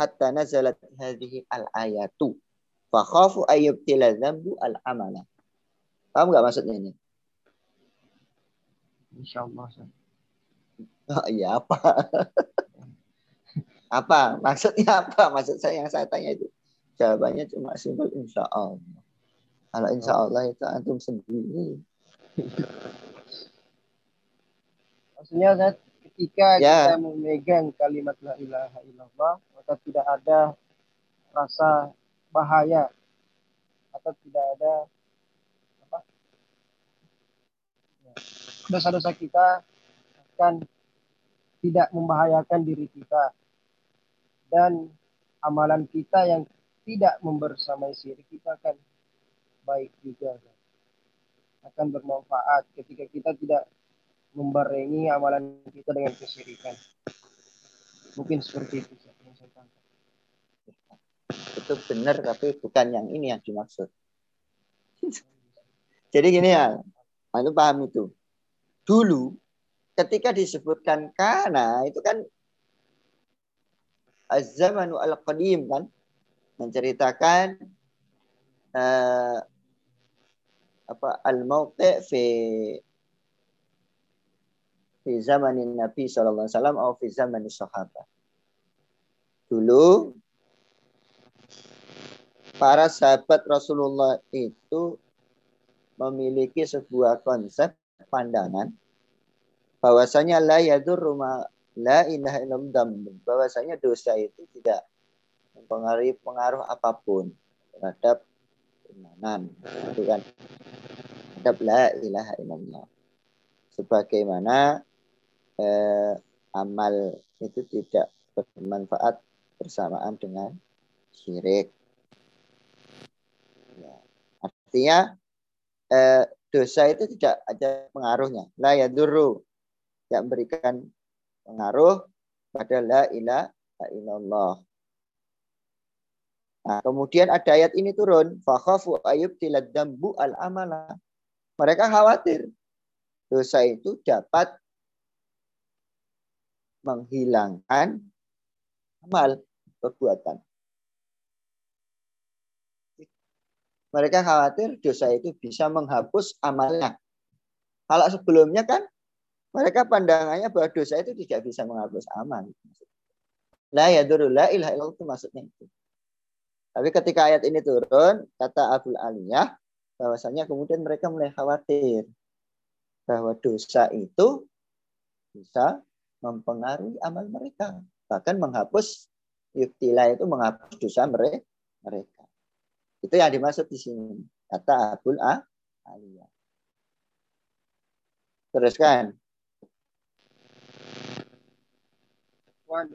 hatta nazalat hadhihi al-ayatu. Fakhafu ayyubtila zambu al-amala. Paham nggak maksudnya ini? insyaallah. Oh, iya apa? apa? Maksudnya apa? Maksud saya yang saya tanya itu. Jawabannya cuma simpel insya Allah. Kalau insya Allah itu antum sendiri. Maksudnya Ustaz, ketika Ya. kita memegang kalimat la ilaha illallah maka tidak ada rasa bahaya atau tidak ada apa ya, dosa-dosa kita akan tidak membahayakan diri kita dan amalan kita yang tidak membersamai syirik kita akan baik juga. Akan bermanfaat ketika kita tidak membarengi amalan kita dengan kesyirikan. Mungkin seperti itu yang. Itu benar tapi bukan yang ini yang dimaksud. Jadi gini ya, antum paham itu. Dulu ketika disebutkan kana itu kan az-zamanu al-qadim kan menceritakan eh, apa al-mauqi fi fi zamanin Nabi sallallahu alaihi wasallam atau fi zamanin sahabat. Dulu para sahabat Rasulullah itu memiliki sebuah konsep pandangan bahwasanya la yadurru ma la ilaha illallah bahwasanya dosa itu tidak mempengaruhi pengaruh apa pun terhadap keimanan itu kan terhadap la ilaha illallah sebagaimana eh, amal itu tidak bermanfaat bersamaan dengan syirik ya. artinya eh, dosa itu tidak ada pengaruhnya la yadurru tidak memberikan pengaruh pada la ilaha illallah Nah, kemudian ada ayat ini turun, fakhafu ayub tilad dambu al amala. Mereka khawatir dosa itu dapat menghilangkan amal perbuatan. Mereka khawatir dosa itu bisa menghapus amalnya. Kalau sebelumnya kan mereka pandangannya bahwa dosa itu tidak bisa menghapus amal. La yadurru la ilaha itu maksudnya itu. Tapi ketika ayat ini turun, kata Abdul Aliyah, bahwasanya kemudian mereka mulai khawatir bahwa dosa itu bisa mempengaruhi amal mereka. Bahkan menghapus yuktila itu menghapus dosa mereka. Itu yang dimaksud di sini. Kata Abdul Aliyah. Teruskan. Wan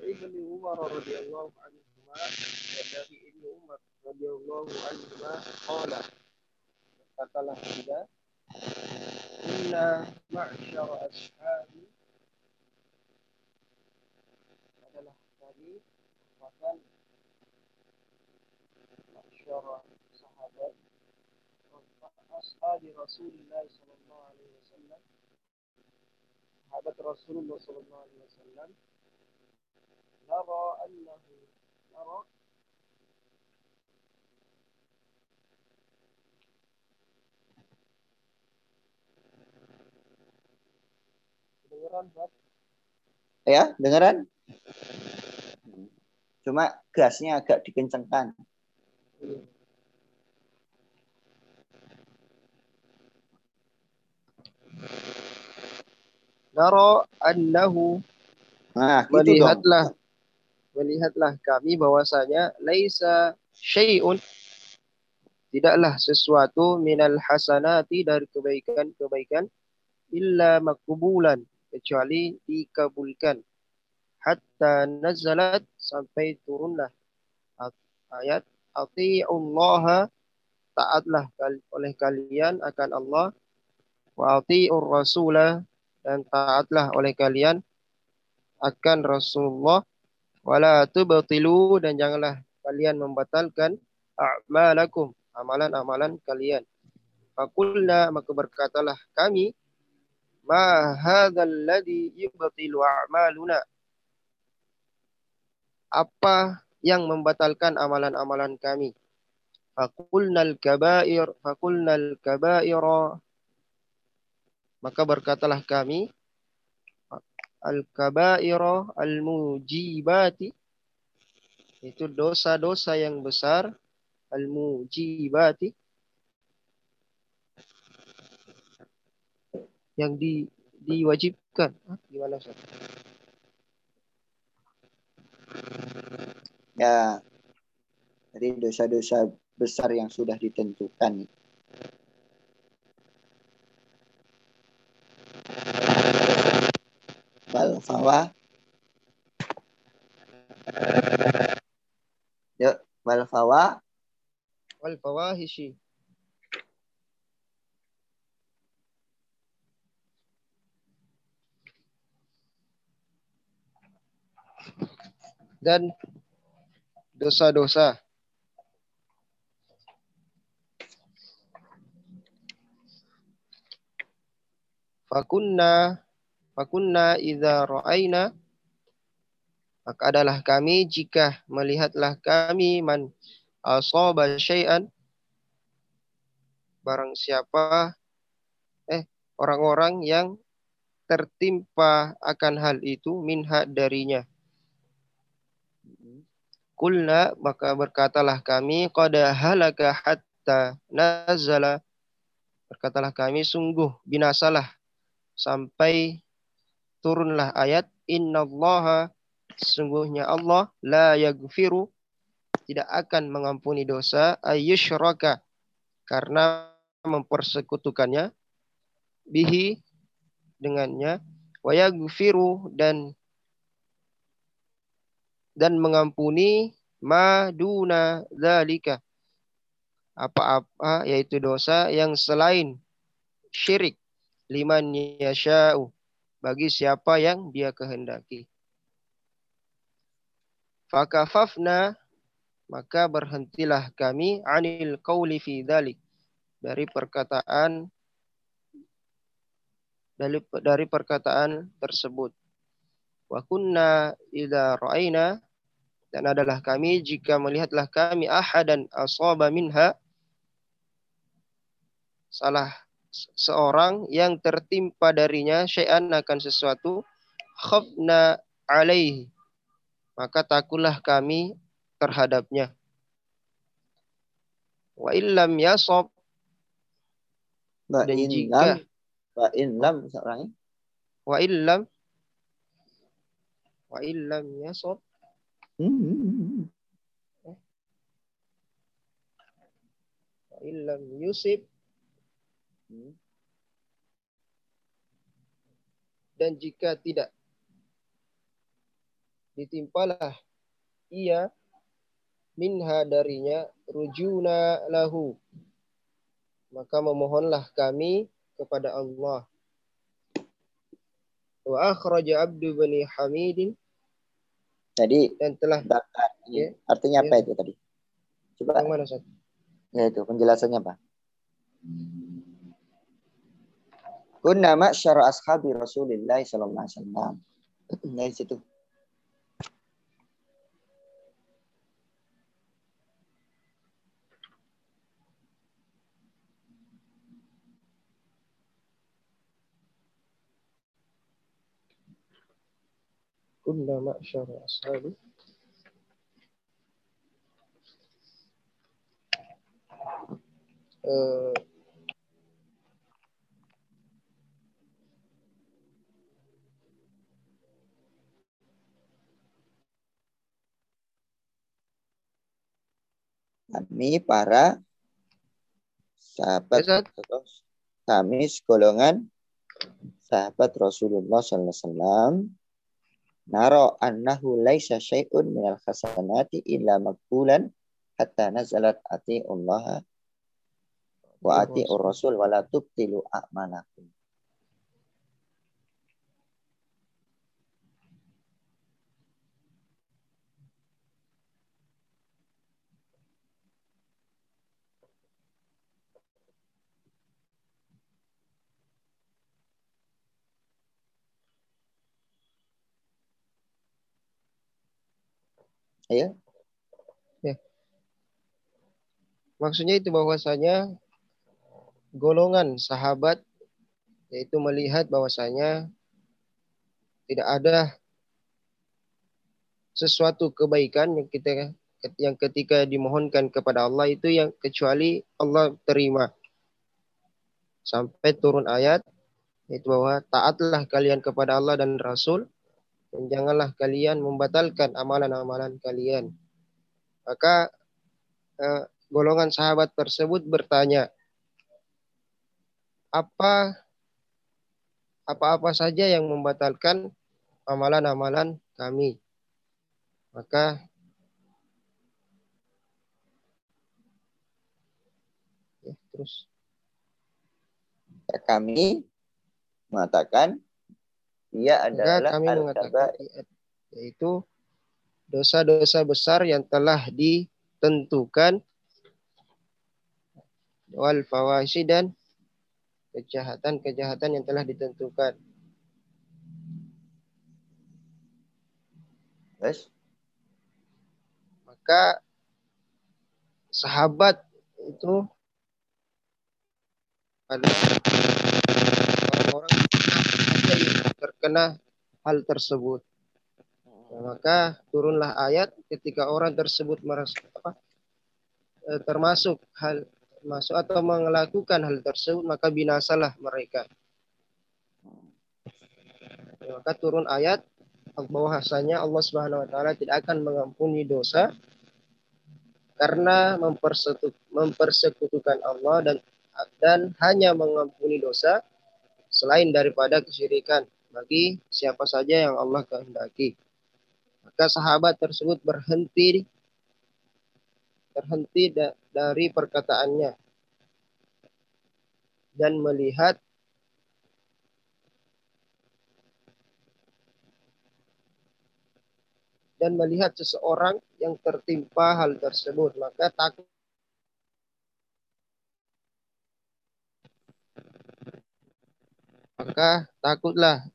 فقلت لا إلا معشر أصحابي فقلت لي فقل معشر صحابي أصحاب رسول الله صلى الله عليه وسلم صحابة رسول الله صلى الله عليه وسلم نرى أنه نرى Kedengeran, Pak? Ya, dengeran? Cuma gasnya agak dikencengkan. Nara annahu Nah, gitu melihatlah melihatlah kami bahwasanya laisa syai'un tidaklah sesuatu minal hasanati dari kebaikan-kebaikan illa makbulan kecuali dikabulkan. Hatta nazalat sampai turunlah. Ayat atiullaha taatlah oleh kalian akan Allah. Wa atiur rasulah dan taatlah oleh kalian akan Rasulullah. Wala tubtilu dan janganlah kalian membatalkan a'malakum amalan-amalan kalian. Fakulna maka berkatalah kami ma hadzal ladzi yubtilu a'maluna? Apa yang membatalkan amalan-amalan kami. Fakulnal kabair, fakulnal kabaira. Maka berkatalah kami al-kabaira al-mujibati itu dosa-dosa yang besar al-mujibati yang di diwajibkan. Hah, Gimana Ustaz? Ya, jadi dosa-dosa besar yang sudah ditentukan. Wal fawa. Yuk, wal fawa. Wal fawahishi. Dan dosa-dosa. Fakunna fakunna idza ra'aina maka adalah kami jika melihatlah kami man asaba syai'an barang siapa eh orang-orang yang tertimpa akan hal itu minha darinya Kulna maka berkatalah kami qad halaka hatta nazala. Berkatalah kami sungguh binasalah sampai turunlah ayat innallaha sesungguhnya Allah la yaghfiru tidak akan mengampuni dosa ayyusyraka karena mempersekutukannya bihi dengannya wa yaghfiru dan dan mengampuni maduna zalika apa-apa yaitu dosa yang selain syirik liman yasha'u bagi siapa yang dia kehendaki. Fakafafna maka berhentilah kami anil qauli fi dzalik dari perkataan dari, dari perkataan tersebut. Wa kunna idza ra'aina dan adalah kami jika melihatlah kami ahadan asaba minha salah seorang yang tertimpa darinya syai'an akan sesuatu khafna alaihi maka takutlah kami terhadapnya wa illam yasab dan jika wa in lam seorangnya. wa illam wa illam yasab Hmm. wa illam yusib Hmm. dan jika tidak ditimpalah ia minha darinya rujuna lahu maka memohonlah kami kepada Allah wa akhraja abdu bani hamidin Jadi dan telah bakar. Ya. Artinya Ya. apa itu tadi? Coba yang mana Ustaz? ya itu penjelasannya apa? Kunna ma'syara ashabi Rasulillah sallallahu alaihi wasallam. Dari situ. Ma'syara ashabi uh, kami para sahabat kami segolongan sahabat Rasulullah sallallahu alaihi wasallam naro annahu laisa syai'un minal hasanati illa maqbulan hatta nazalat ati Allah wa ati rasul wa la tubtilu a'malakum Ya. Ya. Maksudnya itu bahwasanya golongan sahabat yaitu melihat bahwasanya tidak ada sesuatu kebaikan yang kita yang ketika dimohonkan kepada Allah itu yang kecuali Allah terima. Sampai turun ayat itu bahwa taatlah kalian kepada Allah dan Rasul dan janganlah kalian membatalkan amalan-amalan kalian. Maka eh, golongan sahabat tersebut bertanya, apa apa-apa saja yang membatalkan amalan-amalan kami. Maka ya, terus kami mengatakan ia adalah kami mengatakan yaitu dosa-dosa besar yang telah ditentukan wal fawasi dan kejahatan-kejahatan yang telah ditentukan. Yes. Maka sahabat itu adalah terkena hal tersebut. Nah, maka turunlah ayat ketika orang tersebut merasa apa, eh, termasuk hal masuk atau melakukan hal tersebut maka binasalah mereka. Nah, maka turun ayat bahwasanya Allah Subhanahu wa taala tidak akan mengampuni dosa karena mempersekutukan Allah dan dan hanya mengampuni dosa selain daripada kesyirikan bagi siapa saja yang Allah kehendaki. Maka sahabat tersebut berhenti terhenti da dari perkataannya dan melihat dan melihat seseorang yang tertimpa hal tersebut maka takut maka takutlah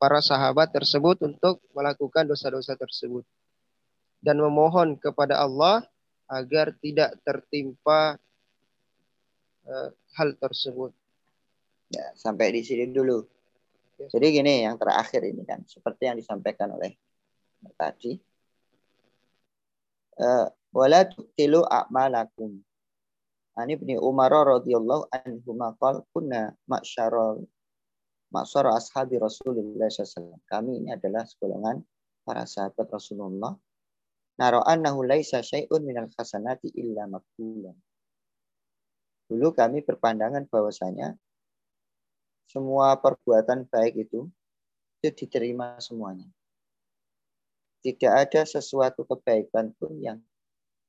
para sahabat tersebut untuk melakukan dosa-dosa tersebut dan memohon kepada Allah agar tidak tertimpa uh, hal tersebut. Ya, sampai di sini dulu. Ya. Jadi gini yang terakhir ini kan seperti yang disampaikan oleh tadi. Uh, wala tuqtilu a'malakum. Ani bin Umar radhiyallahu anhu maqal kunna ma'syarul Maksara ashabi Rasulullah SAW. Kami ini adalah segolongan para sahabat Rasulullah. Naro annahu laisa syai'un minal hasanati illa makbulan. Dulu kami berpandangan bahwasanya semua perbuatan baik itu itu diterima semuanya. Tidak ada sesuatu kebaikan pun yang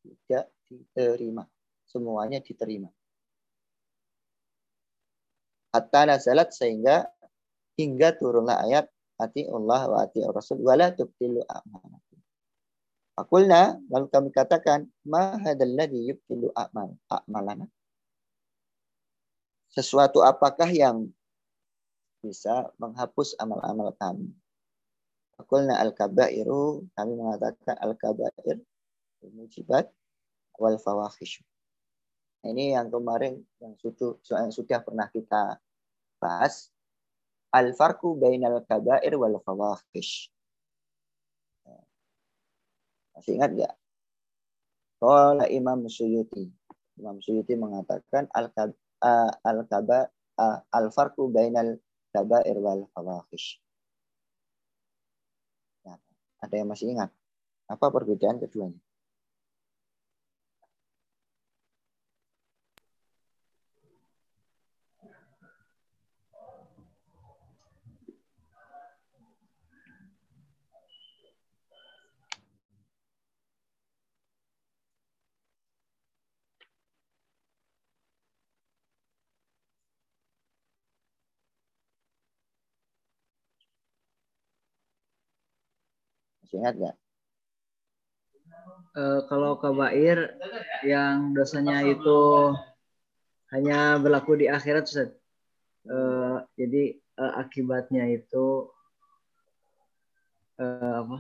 tidak diterima. Semuanya diterima. Hatta nazalat sehingga hingga turunlah ayat ati Allah wa ati Rasul wala tubtilu a'malakum. Akulna lalu kami katakan ma hadalladhi yubtilu a'mal a'malana. Sesuatu apakah yang bisa menghapus amal-amal kami? Akulna al-kabairu kami mengatakan al-kabair mujibat wal fawahish. Ini yang kemarin yang sudah, yang sudah pernah kita bahas al-farqu bainal kabair wal fawahish. Masih ingat nggak? Kalau Imam Suyuti. Imam Suyuti mengatakan al-kaba al-kaba al-farqu bainal kabair wal fawahish. Ya, ada yang masih ingat? Apa perbedaan keduanya? Masih ingat nggak? Uh, kalau kabair yang dosanya itu hanya berlaku di akhirat Ustaz. Uh, jadi uh, akibatnya itu uh, apa?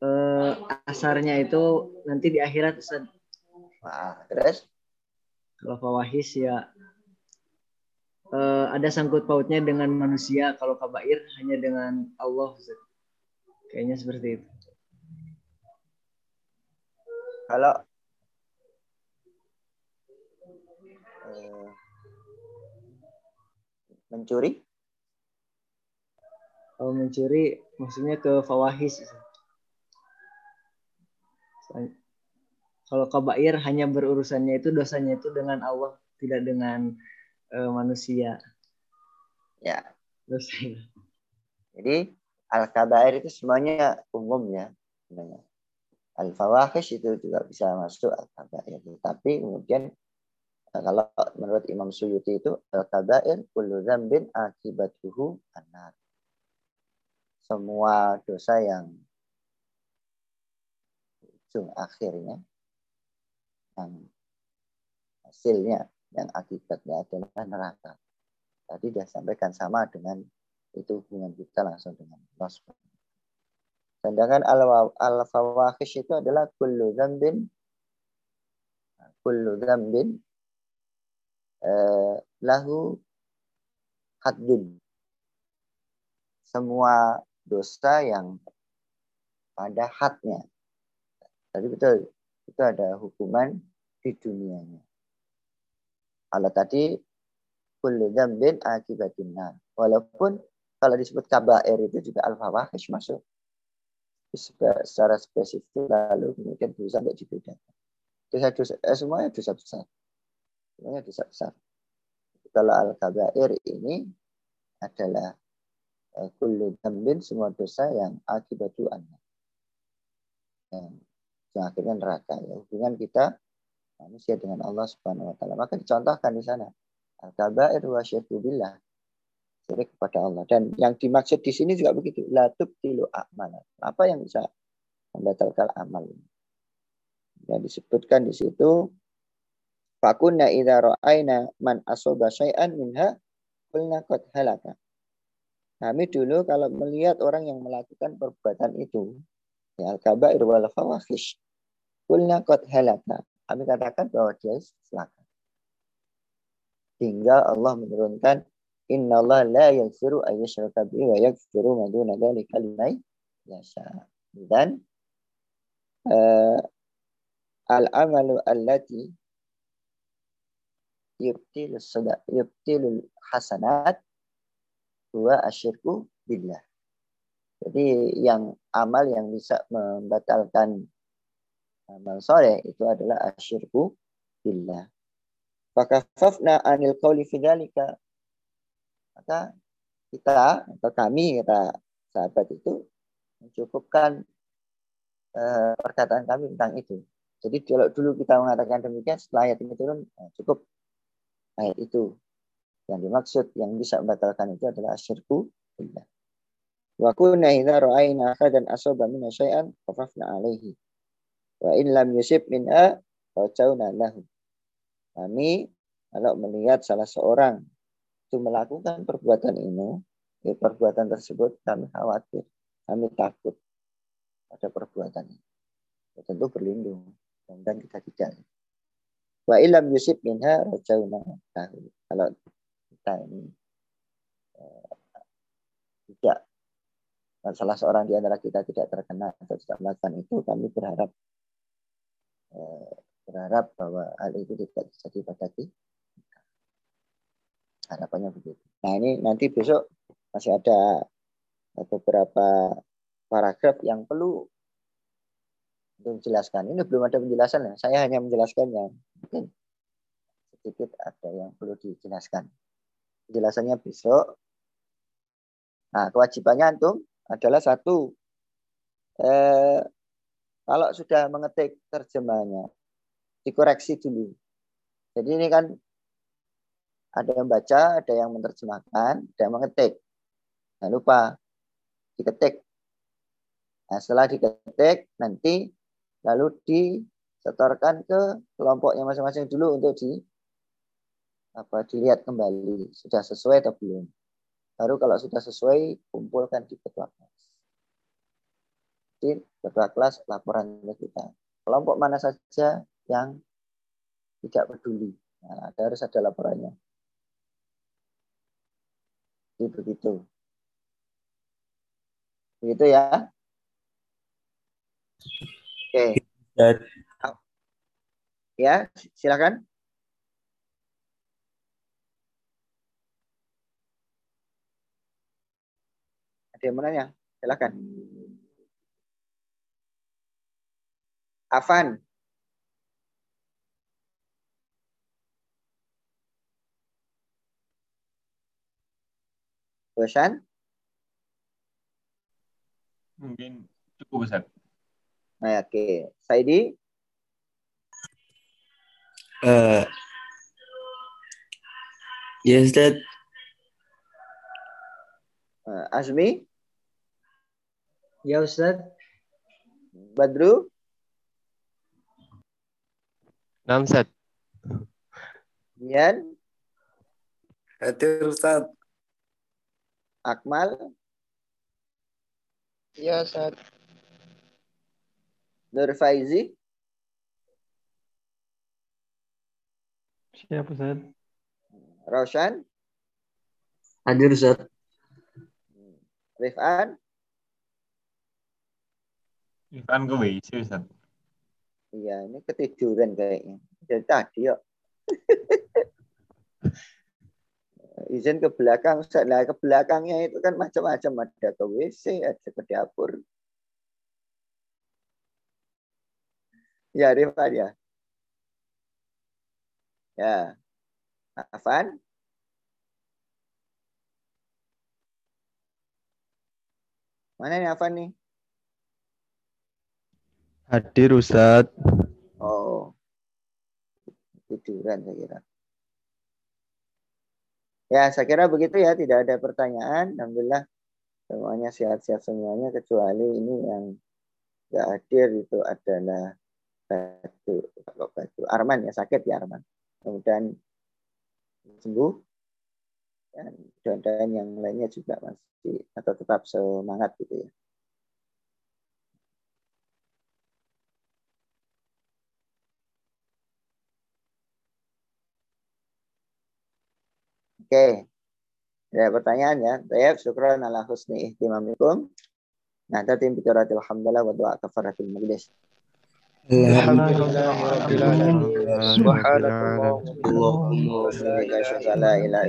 Uh, asarnya itu nanti di akhirat Ustaz. Nah, terus kalau fawahis ya uh, ada sangkut pautnya dengan manusia kalau kabair hanya dengan Allah Ustaz. Kayaknya seperti itu. Kalau uh, mencuri? Kalau mencuri maksudnya ke fawahis. Kalau kabair hanya berurusannya itu dosanya itu dengan Allah, tidak dengan uh, manusia. Ya. Dosa. Jadi al-kabair itu semuanya umum ya. Al-fawahish itu juga bisa masuk al-kabair. Tapi kemudian eh, kalau menurut Imam Suyuti itu al-kabair kullu dzambin akibatuhu anar. Semua dosa yang ujung akhirnya yang hasilnya yang akibatnya adalah neraka. Tadi dia sampaikan sama dengan itu hubungan kita langsung dengan Allah Sedangkan al-fawahish itu adalah kullu dzambin kullu dzambin eh, lahu haddun. Semua dosa yang pada hadnya. Tadi betul, itu ada hukuman di dunianya. Kalau tadi kullu dzambin akibatin Walaupun kalau disebut kabair itu juga al-fawahish masuk. Secara spesifik lalu kemudian dosa tidak dibedakan. Dosa-dosa, eh, semuanya dosa besar. Semuanya dosa besar. Kalau al-kabair ini adalah uh, kullu dambin semua dosa yang akibatu anna. Yang, akhirnya neraka. Ya, hubungan kita manusia dengan Allah Subhanahu wa taala. Maka dicontohkan di sana. Al-kabair wa billah syirik kepada Allah. Dan yang dimaksud di sini juga begitu. La tubtilu amal. Apa yang bisa membatalkan amal ini? Yang disebutkan di situ Fakunna idza ra'aina man asoba syai'an minha qulna qad halaka. Kami dulu kalau melihat orang yang melakukan perbuatan itu, ya al-kaba'ir wal fawahish, qulna qad halaka. Kami katakan bahwa dia celaka. Hingga Allah menurunkan Inna Allah la yaghfiru bihi wa yaghfiru ma duna. Dan uh, al-amalu allati yubtilu sada. Jadi yang amal yang bisa membatalkan amal soleh itu adalah asyirku billah. Fakafafna anil qawli fidzalika maka kita atau kami kata sahabat itu mencukupkan uh, perkataan kami tentang itu. Jadi kalau dulu kita mengatakan demikian, setelah ayat ini turun, nah, cukup ayat itu. Yang dimaksud, yang bisa membatalkan itu adalah asyirku. Wa kunna idza ra'ayna ahadan asaba min syai'an khafafna alaihi. Wa in lam yusib minha rajawna lahu. Kami kalau melihat salah seorang itu melakukan perbuatan ini, ya perbuatan tersebut kami khawatir, kami takut pada perbuatan ini. Ya, tentu berlindung dan kita tidak. Wa ilam yusib minha rajauna tahu. Kalau kita ini eh, tidak salah seorang di antara kita tidak terkena atau tidak melakukan itu, kami berharap eh, berharap bahwa hal itu tidak terjadi pada kita. Harapannya begitu. Nah ini nanti besok masih ada beberapa paragraf yang perlu untuk menjelaskan. Ini belum ada penjelasan ya. Saya hanya menjelaskannya. Mungkin sedikit ada yang perlu dijelaskan. Penjelasannya besok. Nah, kewajibannya antum adalah satu. Eh, kalau sudah mengetik terjemahnya, dikoreksi dulu. Jadi ini kan ada yang baca, ada yang menerjemahkan, ada yang mengetik. Jangan lupa diketik. Nah, setelah diketik, nanti lalu disetorkan ke kelompoknya masing-masing dulu untuk di apa dilihat kembali sudah sesuai atau belum. Baru kalau sudah sesuai, kumpulkan di ketua kelas. Di ketua kelas laporan kita. Kelompok mana saja yang tidak peduli. Nah, ada harus ada laporannya. Jadi begitu. Begitu ya. Oke. Ya, silakan. Ada yang menanya? Silakan. Afan. Bosan? Mungkin cukup besar. Nah, oke. Okay. Saidi? Uh, yes, Dad. Uh, Azmi? Ya, Ustaz. Badru? Naam, Ustaz. Nian? Hadir Ustaz. Akmal? Ya, Ustaz. Nur Faizi? Siap, Ustaz. Roshan? Hadir, Ustaz. Rifan? Rifan ke WC, Ustaz. Iya, ini ketiduran kayaknya. Dari tadi yuk. Izin ke belakang, Ustaz. Nah, ke belakangnya itu kan macam-macam. Ada ke WC, ada ke dapur. Ya, Rifan ya. Ya. Afan? Mana nih Afan nih? Hadir Ustaz. Oh. Tiduran saya kira. Ya, saya kira begitu ya. Tidak ada pertanyaan. Alhamdulillah semuanya sehat-sehat semuanya kecuali ini yang nggak hadir itu adalah batu batu Arman ya sakit ya Arman. Kemudian sembuh dan dan yang lainnya juga masih atau tetap semangat gitu ya. Oke. Ada pertanyaan ya. Baik, syukran ala husni ihtimamikum. Nah, tadi bikaratil alhamdulillah wa doa kafaratul majlis. Alhamdulillah. Subhanallah. Allahumma Allahumma